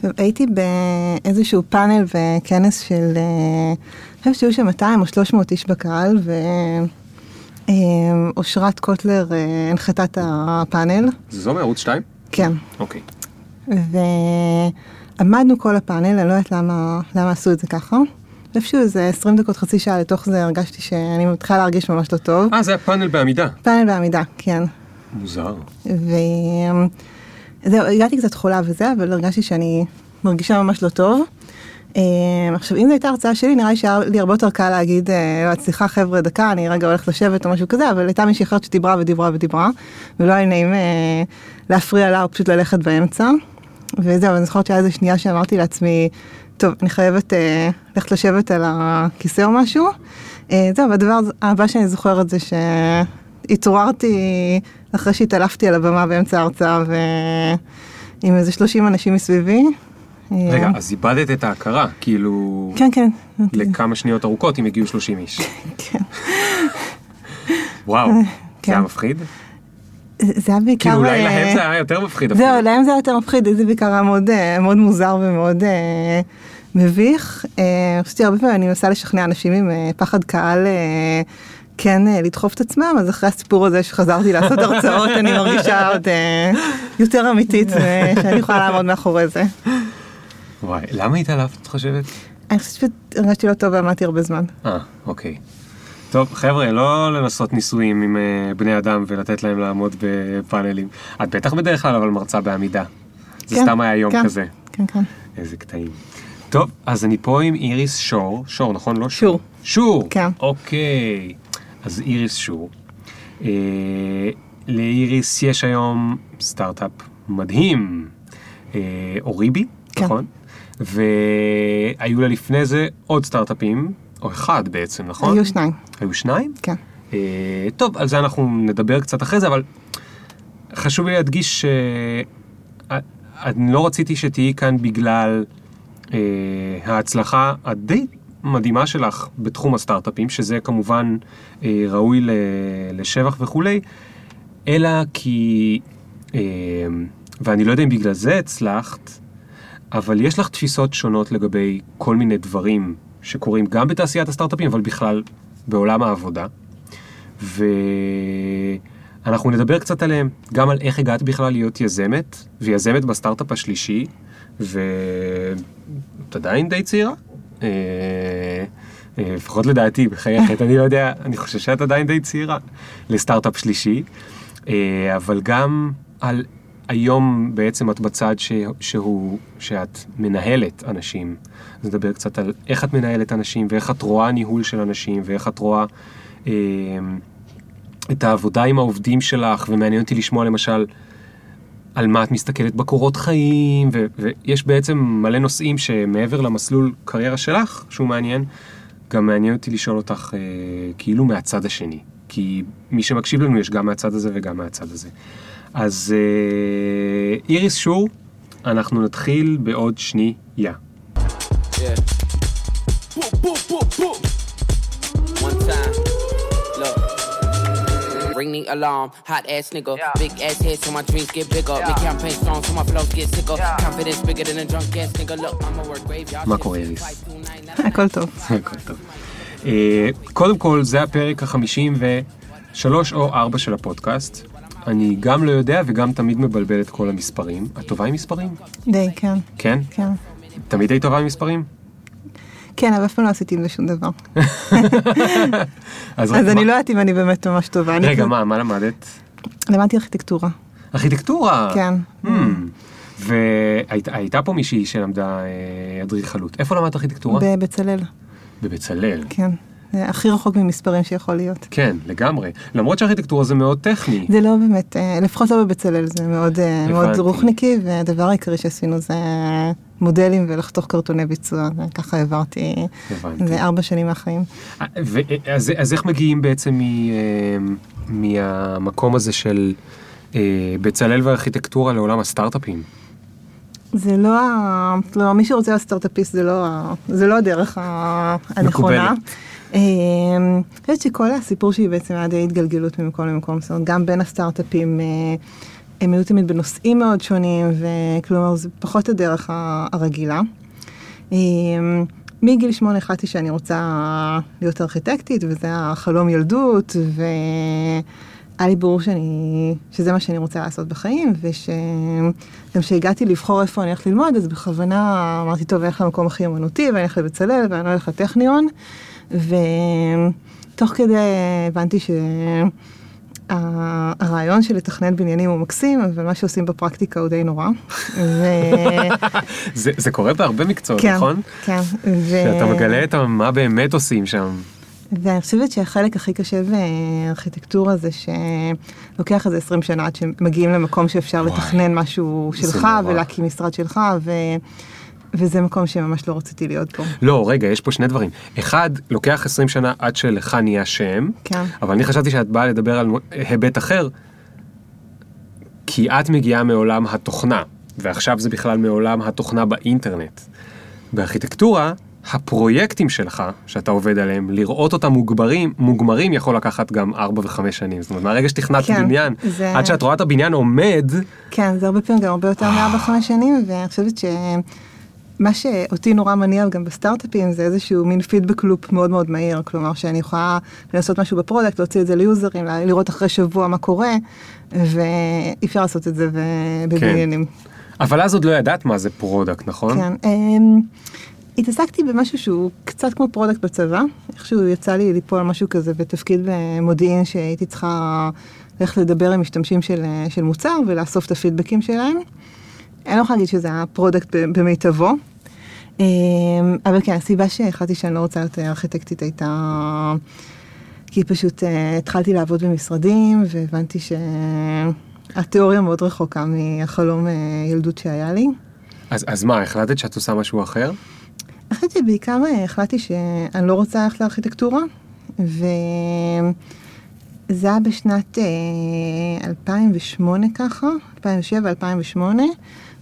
טוב, הייתי באיזשהו פאנל וכנס של, אה, אני חושבת שהיו שם 200 או 300 איש בקהל, ואושרת קוטלר אה, הנחתה את הפאנל. זה זו מערוץ 2? כן. אוקיי. ועמדנו כל הפאנל, אני לא יודעת למה, למה עשו את זה ככה. איפשהו איזה 20 דקות, חצי שעה לתוך זה הרגשתי שאני מתחילה להרגיש ממש לא טוב. אה, זה היה פאנל בעמידה. פאנל בעמידה, כן. מוזר. וזהו, הגעתי קצת חולה וזה, אבל הרגשתי שאני מרגישה ממש לא טוב. אה, עכשיו, אם זו הייתה הרצאה שלי, נראה לי שהיה לי הרבה יותר קל להגיד, אה, סליחה חבר'ה, דקה, אני רגע הולכת לשבת או משהו כזה, אבל הייתה מישהי אחרת שדיברה ודיברה ודיברה, ולא היה נעים אה, להפריע לה או פשוט ללכת באמצע. וזהו, אני זוכרת שהיה איזה שנייה שאמרתי לעצמי, טוב, אני חייבת אה, ללכת לשבת על הכיסא או משהו. זהו, והדבר הבא שאני זוכרת זה שהתעוררתי אחרי שהתעלפתי על הבמה באמצע ההרצאה ועם איזה 30 אנשים מסביבי. רגע, אה, אז איבדת את ההכרה, כאילו... כן, כן. לכמה שניות ארוכות אם הגיעו 30 איש. כן. וואו, זה כן. היה מפחיד? זה היה בעיקר... כאילו אולי אה, להם זה היה יותר מפחיד. זהו, להם זה היה יותר מפחיד, זה בעיקר היה מאוד, אה, מוזר ומאוד מביך. אני חושבת שהרבה פעמים אני מנסה לשכנע אנשים עם פחד קהל כן אה, לדחוף את עצמם, אז אחרי הסיפור הזה שחזרתי לעשות הרצאות, אני מרגישה עוד אה, יותר אמיתית, אה, שאני יכולה לעמוד מאחורי זה. וואי, למה התעלפת את חושבת? אני חושבת שהרגשתי לא טוב ועמדתי הרבה זמן. אה, אוקיי. טוב, חבר'ה, לא לנסות ניסויים עם בני אדם ולתת להם לעמוד בפאנלים. את בטח בדרך כלל אבל מרצה בעמידה. זה כן, סתם היה יום כן, כזה. כן, כן. איזה קטעים. טוב, אז אני פה עם איריס שור. שור, נכון? לא שור. שור. כן. אוקיי. אז איריס שור. אה, לאיריס יש היום סטארט-אפ מדהים. אה, אוריבי, כן. נכון? והיו לה לפני זה עוד סטארט-אפים, או אחד בעצם, נכון? היו שניים, היו שניים? כן. אה, טוב, על זה אנחנו נדבר קצת אחרי זה, אבל חשוב לי להדגיש שאני לא רציתי שתהיי כאן בגלל אה, ההצלחה הדי מדהימה שלך בתחום הסטארט-אפים, שזה כמובן אה, ראוי ל- לשבח וכולי, אלא כי, אה, ואני לא יודע אם בגלל זה הצלחת, אבל יש לך תפיסות שונות לגבי כל מיני דברים שקורים גם בתעשיית הסטארט-אפים, אבל בכלל בעולם העבודה. ואנחנו נדבר קצת עליהם, גם על איך הגעת בכלל להיות יזמת, ויזמת בסטארט-אפ השלישי, ואת עדיין די צעירה. אה, אה, לפחות לדעתי, בחייכת, אני לא יודע, אני חושב שאת עדיין די צעירה לסטארט-אפ שלישי, אה, אבל גם על היום בעצם את בצד ש, שהוא, שאת מנהלת אנשים. אז נדבר קצת על איך את מנהלת אנשים, ואיך את רואה ניהול של אנשים, ואיך את רואה אה, את העבודה עם העובדים שלך, ומעניין אותי לשמוע למשל על מה את מסתכלת בקורות חיים, ו- ויש בעצם מלא נושאים שמעבר למסלול קריירה שלך, שהוא מעניין, גם מעניין אותי לשאול אותך אה, כאילו מהצד השני. כי מי שמקשיב לנו יש גם מהצד הזה וגם מהצד הזה. אז אה, איריס שור, אנחנו נתחיל בעוד שנייה. Yeah. Ring the alarm, hot ass nigga. Big ass head so my dreams get bigger. Make campaign strong so my flows get sicker. Confidence bigger than a drunk ass nigga. Look, I'ma work graveyard. מה shift, קורה, איריס? הכל טוב. הכל טוב. אה, קודם כל, זה הפרק החמישים ושלוש או ארבע של הפודקאסט. אני גם לא יודע וגם תמיד מבלבל את כל המספרים. את טובה עם מספרים? די, כן, כן? כן. תמיד היית טובה עם מספרים? כן, אבל אף פעם לא עשיתי עם זה שום דבר. אז, אני לא יודעת אם אני באמת ממש טובה. רגע, כאילו- מה, מה למדת? למדתי ארכיטקטורה. ארכיטקטורה. כן. Hmm. והייתה פה מישהי שלמדה אה, אדריכלות. איפה למדת ארכיטקטורה? בבצלאל, בבצלאל. כן. זה הכי רחוק ממספרים שיכול להיות. כן, לגמרי. למרות שארכיטקטורה זה מאוד טכני. זה לא באמת, אה, לפחות לא בבצלאל, זה מאוד, אה, מאוד. רוחניקי, והדבר העיקרי שעשינו זה מודלים ולחתוך קרטוני ביצוע, וככה העברתי, הבנתי. זה ארבע שנים מהחיים. אה, ו- אז, אז איך מגיעים בעצם מ, אה, מהמקום הזה של אה, בצלאל וארכיטקטורה לעולם הסטארט-אפים? זה לא, ה- לא, מי שרוצה להיות סטארט-אפיסט זה לא, ה- זה לא הדרך הנכונה. אה, אני חושבת שכל הסיפור שלי בעצם היה די התגלגלות ממקום למקום, זאת אומרת גם בין הסטארט-אפים, אה, הם היו תמיד בנושאים מאוד שונים, וכלומר זה פחות הדרך הרגילה. מגיל שמונה החלטתי שאני רוצה להיות ארכיטקטית, וזה החלום ילדות, והיה לי ברור שאני, שזה מה שאני רוצה לעשות בחיים, וגם כשהגעתי לבחור איפה אני הולכת ללמוד, אז בכוונה אמרתי, טוב, אני הולך למקום הכי אמנותי, ואני הולך לבצלאל, ואני הולך לטכניון, ותוך כדי הבנתי ש... הרעיון של לתכנן בניינים הוא מקסים, אבל מה שעושים בפרקטיקה הוא די נורא. זה, זה קורה בהרבה מקצועות, כן, נכון? כן. שאתה מגלה את מה באמת עושים שם. ואני חושבת שהחלק הכי קשה בארכיטקטורה זה שלוקח איזה 20 שנה עד שמגיעים למקום שאפשר וואי, לתכנן משהו שלך. ולהקים משרד שלך, ו... וזה מקום שממש לא רציתי להיות פה. לא, רגע, יש פה שני דברים. אחד, לוקח 20 שנה עד שלך נהיה שם, כן. אבל אני חשבתי שאת באה לדבר על היבט אחר, כי את מגיעה מעולם התוכנה, ועכשיו זה בכלל מעולם התוכנה באינטרנט. בארכיטקטורה, הפרויקטים שלך, שאתה עובד עליהם, לראות אותם מוגברים, מוגמרים יכול לקחת גם 4 ו-5 שנים. זאת אומרת, מהרגע שתכנת כן, בניין, זה- עד שאת רואה את הבניין עומד, כן, זה הרבה פעמים גם הרבה יותר מארבע חמש שנים, ואני חושבת שמה שאותי נורא מניע גם בסטארט-אפים זה איזשהו מין feedback loop מאוד מאוד מהיר, כלומר שאני יכולה לעשות משהו ב product, להוציא את זה ל users, לראות אחרי שבוע מה קורה, ואי אפשר לעשות את זה בבניינים. אבל אז עוד לא ידעת מה זה product, נכון? כן. אמ, התעסקתי במשהו שהוא קצת כמו product בצבא, איכשהו יצא לי ליפול משהו כזה בתפקיד במודיעין שהייתי צריכה ללכת לדבר עם משתמשים של, של מוצר ולאסוף את הפידבקים שלהם. אני לא יכולה להגיד שזה היה product במיטבו, אמ, אבל כן, הסיבה שהחלטתי שאני לא רוצה להיות ארכיטקטית הייתה... כי פשוט אה, התחלתי לעבוד במשרדים והבנתי שהתיאוריה מאוד רחוקה מהחלום אה, ילדות שהיה לי. אז, אז מה, החלטת שאת עושה משהו אחר? אני חושבת שבעיקר אה, החלטתי שאני לא רוצה ללכת לארכיטקטורה, וזה היה בשנת אה, 2008 ככה, 2007-2008,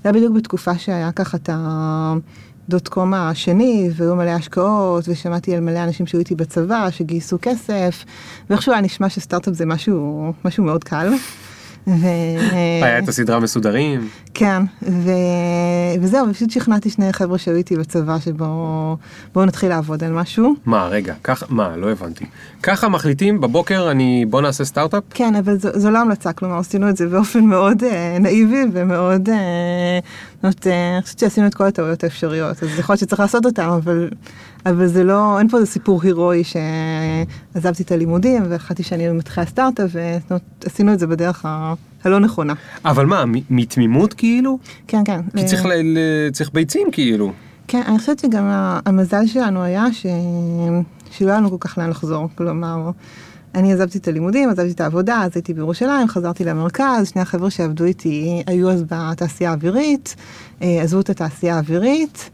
היה בדיוק בתקופה שהיה ככה את הדוט קום השני, והיו מלא השקעות, ושמעתי על מלא אנשים שהיו איתי בצבא, שגייסו כסף, ואיכשהו היה נשמע שסטארט-אפ זה משהו, משהו מאוד קל. ו... היה את הסדרה מסודרים? כן, ו... וזהו, פשוט שכנעתי שני חבר'ה שהיו איתי בצבא שבואו בואו נתחיל לעבוד על משהו. מה, רגע, ככה, מה, לא הבנתי. ככה מחליטים בבוקר, אני, בוא נעשה סטארט-אפ? כן, אבל זו, זו לא המלצה, כלומר עשינו את זה באופן מאוד אה, נאיבי ומאוד, אה, זאת אומרת, אה, אני חושבת שעשינו את כל הטעויות האפשריות, אז יכול להיות שצריך לעשות אותם, אבל, אבל זה לא, אין פה איזה סיפור הירואי שעזבתי את הלימודים והחלטתי שאני מתחילה סטארט-אפ, ועשינו את זה בדרך ה... הלא נכונה. אבל מה, מתמימות כאילו? כן, כן. כי אה, צריך, ל- ל- צריך ביצים כאילו. כן, אני חושבת שגם המזל שלנו היה ש... שלא היה לנו כל כך לאן לחזור. כלומר, אני עזבתי את הלימודים, עזבתי את העבודה, אז הייתי בירושלים, חזרתי למרכז, שני החבר'ה שעבדו איתי היו אז בתעשייה האווירית, אה, עזבו את התעשייה האווירית.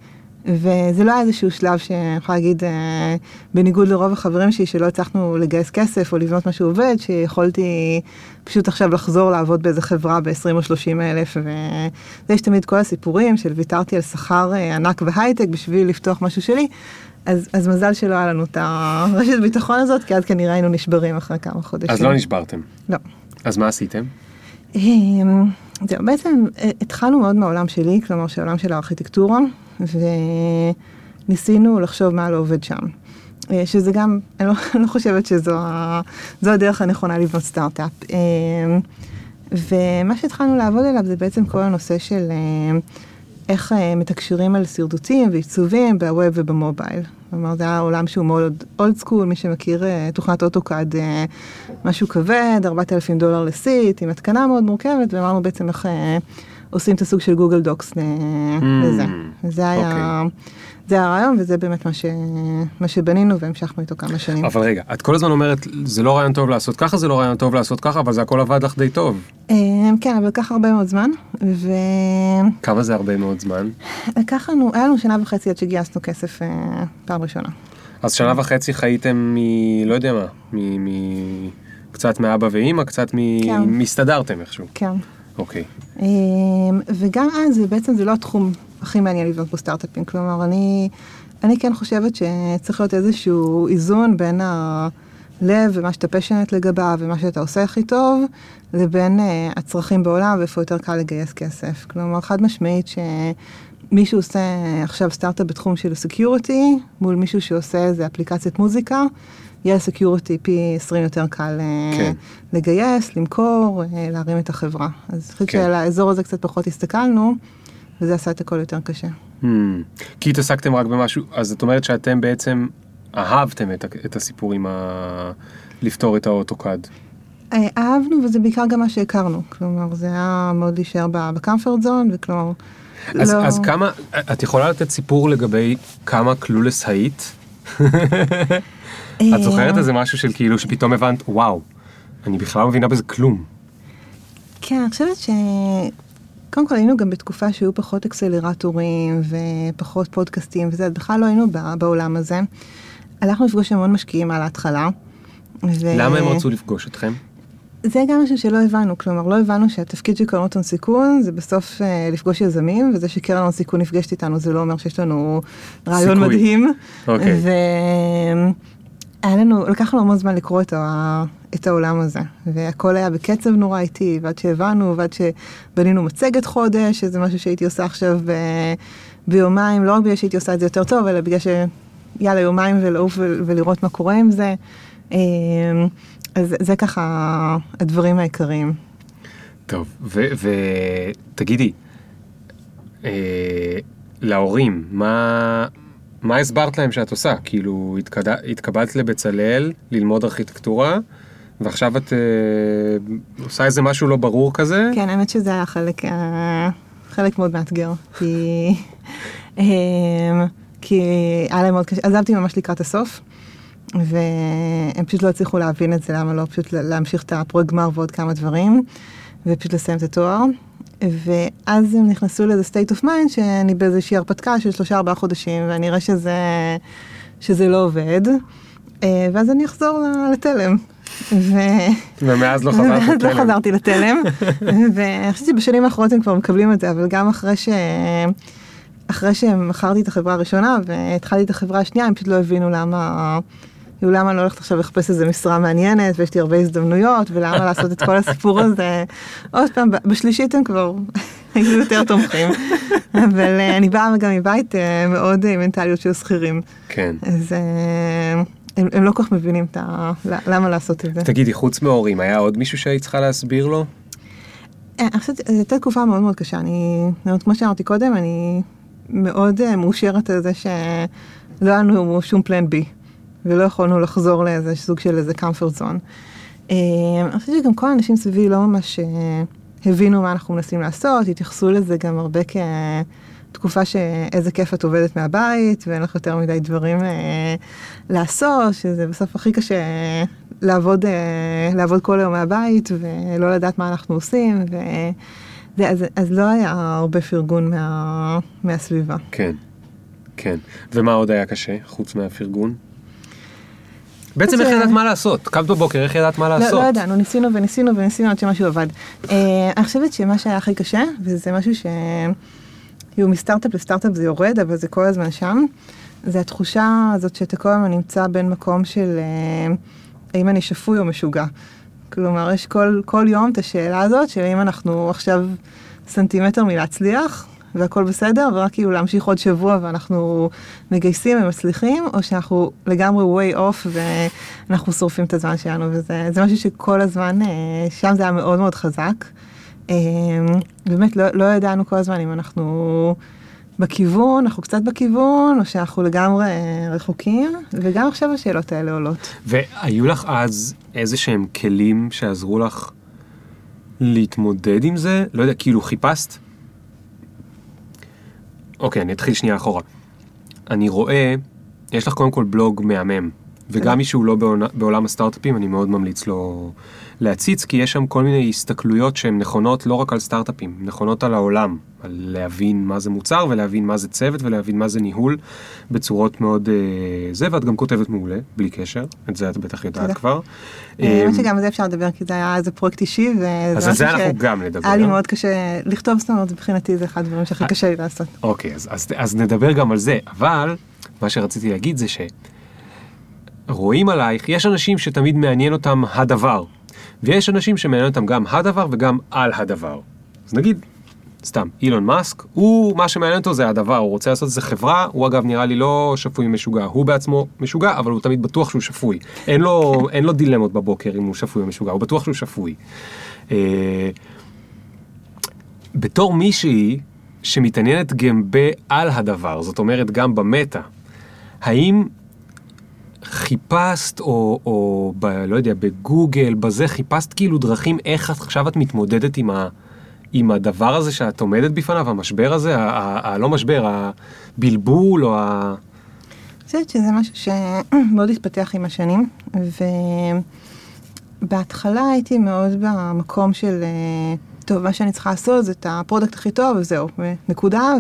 וזה לא היה איזשהו שלב שאני יכולה להגיד, אה, בניגוד לרוב החברים שלי, שלא הצלחנו לגייס כסף או לבנות משהו עובד, שיכולתי פשוט עכשיו לחזור לעבוד באיזה חברה ב-20 או 30 אלף, ויש תמיד כל הסיפורים של ויתרתי על שכר אה, ענק והייטק בשביל לפתוח משהו שלי, אז, אז מזל שלא היה לנו את הרשת ביטחון הזאת, כי אז כנראה היינו נשברים אחרי כמה חודשים. אז לא נשברתם. לא. אז מה עשיתם? זהו, בעצם אה, התחלנו מאוד מהעולם שלי, כלומר שהעולם של הארכיטקטורה, וניסינו לחשוב מה לא עובד שם. אה, שזה גם, אני לא, אני לא חושבת שזו הדרך הנכונה לבנות סטארט-אפ. אמ, ומה שהתחלנו לעבוד עליו זה בעצם כל הנושא של אה, איך אה, מתקשרים על שרטוטים ועיצובים ב web וב mobile. כלומר, זה היה עולם שהוא מאוד old school, מי שמכיר אה, תוכנת אוטוקאד, אה, משהו כבד, 4,000 דולר ל seat, עם התקנה מאוד מורכבת, ואמרנו בעצם איך עושים את הסוג של Google Docs לזה. זה היה... זה הרעיון וזה באמת מה, ש... מה שבנינו והמשכנו איתו כמה שנים. אבל רגע, את כל הזמן אומרת, זה לא רעיון טוב לעשות ככה, זה לא רעיון טוב לעשות ככה, אבל זה הכל עבד לך די טוב. אה, כן, אבל לקח הרבה מאוד זמן, ולקח כמה זה הרבה מאוד זמן? לנו, היה לנו שנה וחצי עד שגייסנו כסף אה, פעם ראשונה. אז שנה וחצי חייתם מ... לא יודע מה, מ... מ... קצת מאבא ואימא, קצת מ... כן. מסתדרתם איכשהו. כן. אוקיי. אה, וגם אז, בעצם זה לא התחום הכי מעניין לבנות פה סטארט-אפים, כלומר, אני, אני כן חושבת שצריך להיות איזשהו איזון בין, ה, לב ומה שאתה passionate לגביו ומה שאתה עושה הכי טוב, לבין אה, הצרכים בעולם ואיפה יותר קל לגייס כסף. כלומר, חד משמעית שמישהו עושה עכשיו סטארט-אפ בתחום של security, מול מישהו שעושה איזה אפליקציית מוזיקה, יהיה security פי 20 יותר קל אה, כן. לגייס, למכור, אה, להרים את החברה. אז אני חושבת כן. שעל האזור הזה קצת פחות הסתכלנו, וזה עשה את הכל יותר קשה. Hmm. כי התעסקתם רק במשהו, אז זאת אומרת שאתם בעצם אהבתם את, את הסיפור עם ה... לפתור את האוטוקאד. אה, אהבנו וזה בעיקר גם מה שהכרנו, כלומר זה היה מאוד להישאר בקמפרט זון וכלומר. אז, לא... אז כמה, את יכולה לתת סיפור לגבי כמה קלולס היית? את זוכרת איזה משהו של כאילו שפתאום הבנת, וואו, אני בכלל לא מבינה בזה כלום. כן, אני חושבת ש... קודם כל היינו גם בתקופה שהיו פחות אקסלרטורים ופחות פודקאסטים וזה, בכלל לא היינו בעולם הזה. הלכנו לפגוש המון משקיעים על ההתחלה. ו... למה הם רצו לפגוש אתכם? זה גם משהו שלא הבנו, כלומר לא הבנו שהתפקיד של קרנות הון סיכון זה בסוף אה, לפגוש יזמים, וזה שקרן הון סיכון נפגשת איתנו זה לא אומר שיש לנו רעיון סיכוי. מדהים. אוקיי. והיה לנו, לקח לנו המון זמן לקרוא את, ה... את העולם הזה, והכל היה בקצב נורא איטי, ועד שהבנו, ועד שבנינו מצגת חודש, שזה משהו שהייתי עושה עכשיו ב... ביומיים, לא רק בגלל שהייתי עושה את זה יותר טוב, אלא בגלל שיאללה יומיים ולעוף. ולראות מה קורה עם זה. אז זה ככה הדברים העיקריים. טוב, ותגידי, אה, להורים, מה, מה הסברת להם שאת עושה? כאילו, התקד... התקבלת לבצלאל ללמוד ארכיטקטורה, ועכשיו את אה, עושה איזה משהו לא ברור כזה? כן, האמת שזה היה חלק, אה, חלק מאוד מאתגר, כי, אה, כי היה להם מאוד קשה, עזבתי ממש לקראת הסוף, והם פשוט לא הצליחו להבין את זה, למה לא פשוט להמשיך את הפרויקט גמר ועוד כמה דברים, ופשוט לסיים את התואר. ואז הם נכנסו לאיזה state of mind שאני באיזושהי הרפתקה של שלושה ארבעה חודשים, ואני אראה שזה, שזה לא עובד, אה, ואז אני אחזור לתלם. ו... ומאז לא חזרת ואז לא לתלם. חזרתי לתלם, ואני חושבת שבשנים האחרונות הם כבר מקבלים את זה, אבל גם אחרי ש... אחרי שמכרתי את החברה הראשונה והתחלתי את החברה השנייה, הם פשוט לא הבינו למה... למה אני לא הולכת עכשיו לחפש איזה משרה מעניינת ויש לי הרבה הזדמנויות ולמה לעשות את כל הסיפור הזה. עוד פעם, בשלישית הם כבר היו יותר תומכים, אבל אה, אני באה גם מבית אה, מאוד אה, מנטליות של שכירים, כן. אז הם, הם לא כל כך מבינים את ה... למה לעשות את זה. תגידי, חוץ מהורים, היה עוד מישהו שהיית צריכה להסביר לו? אני חושבת שזו הייתה תקופה מאוד מאוד קשה, אני, כמו שאמרתי קודם, אני מאוד מאושרת על זה שלא היה לנו שום פלן בי, ולא יכולנו לחזור לאיזה סוג של איזה comfort zone. אה, אני חושבת שגם כל האנשים סביבי לא ממש אה, הבינו מה אנחנו מנסים לעשות, התייחסו לזה גם הרבה כתקופה שאיזה כיף את עובדת מהבית, ואין לך יותר מדי דברים אה, לעשות, שזה בסוף הכי קשה לעבוד, לעבוד כל היום מהבית, ולא לדעת מה אנחנו עושים, ו... זה, אז, אז לא היה הרבה פרגון מה, מהסביבה. כן, כן. ומה עוד היה קשה, חוץ מהפרגון? בעצם איך ידעת מה לעשות? קמת בבוקר, איך ידעת מה לא, לעשות? לא ידענו, ניסינו וניסינו וניסינו עד שמשהו עבד. Uh, אני חושבת שמה שהיה הכי קשה, וזה משהו ש... כאילו מסטארט-אפ לסטארט-אפ זה יורד, אבל זה כל הזמן שם, זה התחושה הזאת שאתה כל הזמן נמצא בין מקום של uh, האם אני שפוי או משוגע. כלומר, יש כל, כל יום את השאלה הזאת של האם אנחנו עכשיו סנטימטר מלהצליח, והכל בסדר, ורק כאילו להמשיך עוד שבוע ואנחנו מגייסים ומצליחים, או שאנחנו לגמרי way off ואנחנו שורפים את הזמן שלנו, וזה זה משהו שכל הזמן, אה, שם זה היה מאוד מאוד חזק. אה, באמת לא, לא ידענו כל הזמן אם אנחנו בכיוון, אנחנו קצת בכיוון, או שאנחנו לגמרי אה, רחוקים, וגם עכשיו השאלות האלה עולות. והיו לך אז איזה שהם כלים שעזרו לך להתמודד עם זה? לא יודע, כאילו חיפשת? אוקיי, אני אתחיל שנייה אחורה. אני רואה, יש לך קודם כל בלוג מהמם, וגם מי שהוא לא בעונה- בעולם הסטארט-אפים, אני מאוד ממליץ לו להציץ, כי יש שם כל מיני הסתכלויות שהן נכונות לא רק על סטארט-אפים, נכונות על העולם, על להבין מה זה מוצר ולהבין מה זה צוות ולהבין מה זה ניהול בצורות מאוד אה, זה, ואת גם כותבת מעולה, בלי קשר, את זה את בטח יודעת תודה. כבר. אה, האמת אה, שגם על זה אפשר לדבר, כי זה היה איזה פרויקט אישי, וזה אז על זה אנחנו גם נדבר. היה לי מאוד קשה לכתוב, אומרת, מבחינתי זה אחד הדברים שהכי קשה לי לעשות. אוקיי, אז, אז, אז נדבר גם על זה, אבל מה שרציתי להגיד זה רואים עלייך, יש אנשים שתמיד מעניין אותם הדבר, ויש אנשים שמעניין אותם גם הדבר וגם על הדבר. אז נגיד, סתם, אילון מאסק, הוא, מה שמעניין אותו זה הדבר, הוא רוצה לעשות איזה חברה, הוא אגב נראה לי לא שפוי משוגע, הוא בעצמו משוגע, אבל הוא תמיד בטוח שהוא שפוי. אין לו, אין לו דילמות בבוקר אם הוא שפוי או משוגע, הוא בטוח שהוא שפוי. אה, בתור מישהי שמתעניינת גם בעל הדבר, זאת אומרת גם במטה, האם חיפשת, או, או ב, לא יודע, בגוגל, בזה, חיפשת כאילו דרכים איך עכשיו את מתמודדת עם, ה, עם הדבר הזה שאת עומדת בפניו, המשבר הזה, ה, ה, ה, לא משבר, הבלבול או ה... חושבת שזה משהו שמאוד התפתח עם השנים, ובהתחלה הייתי מאוד במקום של, אה, טוב, מה שאני צריכה לעשות זה את ה product הכי טוב, וזהו, נקודה,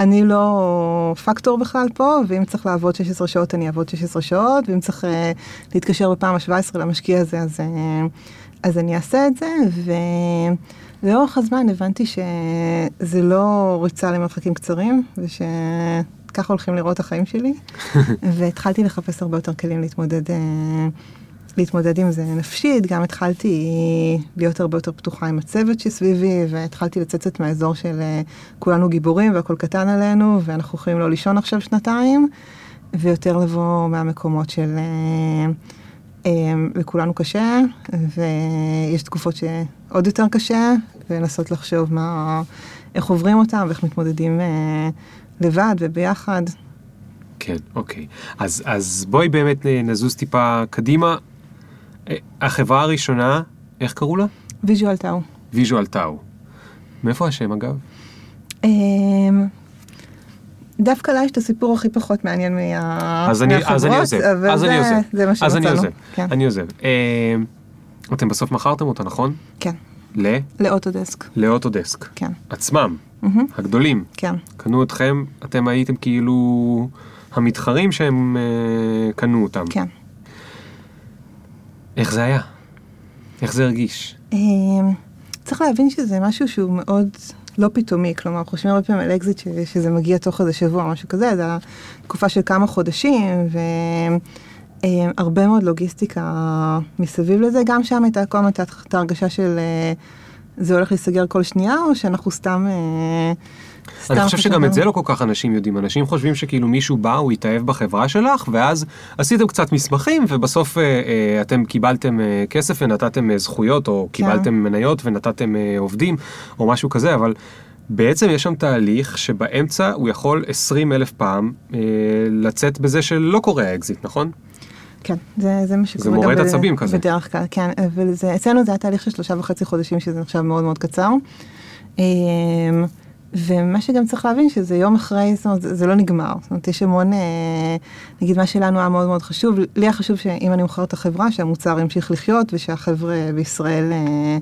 ואני לא פקטור בכלל פה, ואם צריך לעבוד 16 שעות, אני אעבוד 16 שעות, ואם צריך אה, להתקשר בפעם ה-17 למשקיע הזה, אז, אה, אז אני אעשה את זה, ולאורך הזמן הבנתי שזה לא ריצה למרחקים קצרים, וש... ככה הולכים לראות החיים שלי, והתחלתי לחפש הרבה יותר כלים להתמודד, אה, להתמודד עם זה נפשית, גם התחלתי להיות הרבה יותר פתוחה עם הצוות שסביבי, והתחלתי לצאת מהאזור של אה, כולנו גיבורים והכל קטן עלינו, ואנחנו יכולים לא לישון עכשיו שנתיים, ויותר לבוא מהמקומות של אה, אה, לכולנו קשה, ויש תקופות שעוד יותר קשה, ולנסות לחשוב מה, איך עוברים אותם ואיך מתמודדים לבד וביחד. כן, אוקיי. אז, אז בואי באמת נזוז טיפה קדימה. החברה הראשונה, איך קראו לה? ויז'ואל טאו. ויז'ואל טאו. מאיפה השם אגב? אמ, דווקא לה יש את הסיפור הכי פחות מעניין מה... אז אני, מהחברות, אז אני עוזב, אז זה, אני עוזב, זה מה אז אני שמצאנו. עוזב, כן. אני עוזב. אה, אתם בסוף מכרתם אותה, נכון? כן, ל? ל Autodesk, ל Autodesk. כן. עצמם, הגדולים. כן. קנו אתכם, אתם הייתם כאילו המתחרים שהם אה, קנו אותם. כן. איך זה היה? איך זה הרגיש? אמ, צריך להבין שזה משהו שהוא מאוד לא פתאומי, כלומר, חושבים הרבה פעמים על אקזיט ש- שזה מגיע תוך איזה שבוע, משהו כזה, זה תקופה של כמה חודשים, והרבה מאוד לוגיסטיקה מסביב לזה, גם שם הייתה כל הזמן את ההרגשה של אה, זה הולך להיסגר כל שנייה, או שאנחנו סתם... אה, אני חושב שגם את זה לא כל כך אנשים יודעים. אנשים חושבים שכאילו מישהו בא, הוא התאהב בחברה שלך, ואז עשיתם קצת מסמכים, ובסוף אה, אה, אתם קיבלתם אה, כסף ונתתם זכויות, או כן. קיבלתם מניות ונתתם עובדים, או משהו כזה, אבל בעצם יש שם תהליך שבאמצע הוא יכול 20 אלף פעם אה, לצאת בזה שלא קורה האקזיט, נכון? כן, זה, זה מה שקורה זה מורט עצבים כזה. בדרך כלל, כן, אבל זה, אצלנו זה היה תהליך של שלושה וחצי חודשים, שזה נחשב מאוד מאוד קצר. אמ, ומה שגם צריך להבין שזה יום אחרי, זאת אומרת, זה, לא נגמר. זאת אומרת, יש המון, אה, נגיד מה שלנו היה מאוד מאוד חשוב, לי היה חשוב שאם אני מוכרת את החברה, שהמוצר ימשיך לחיות ושהחבר'ה בישראל אה,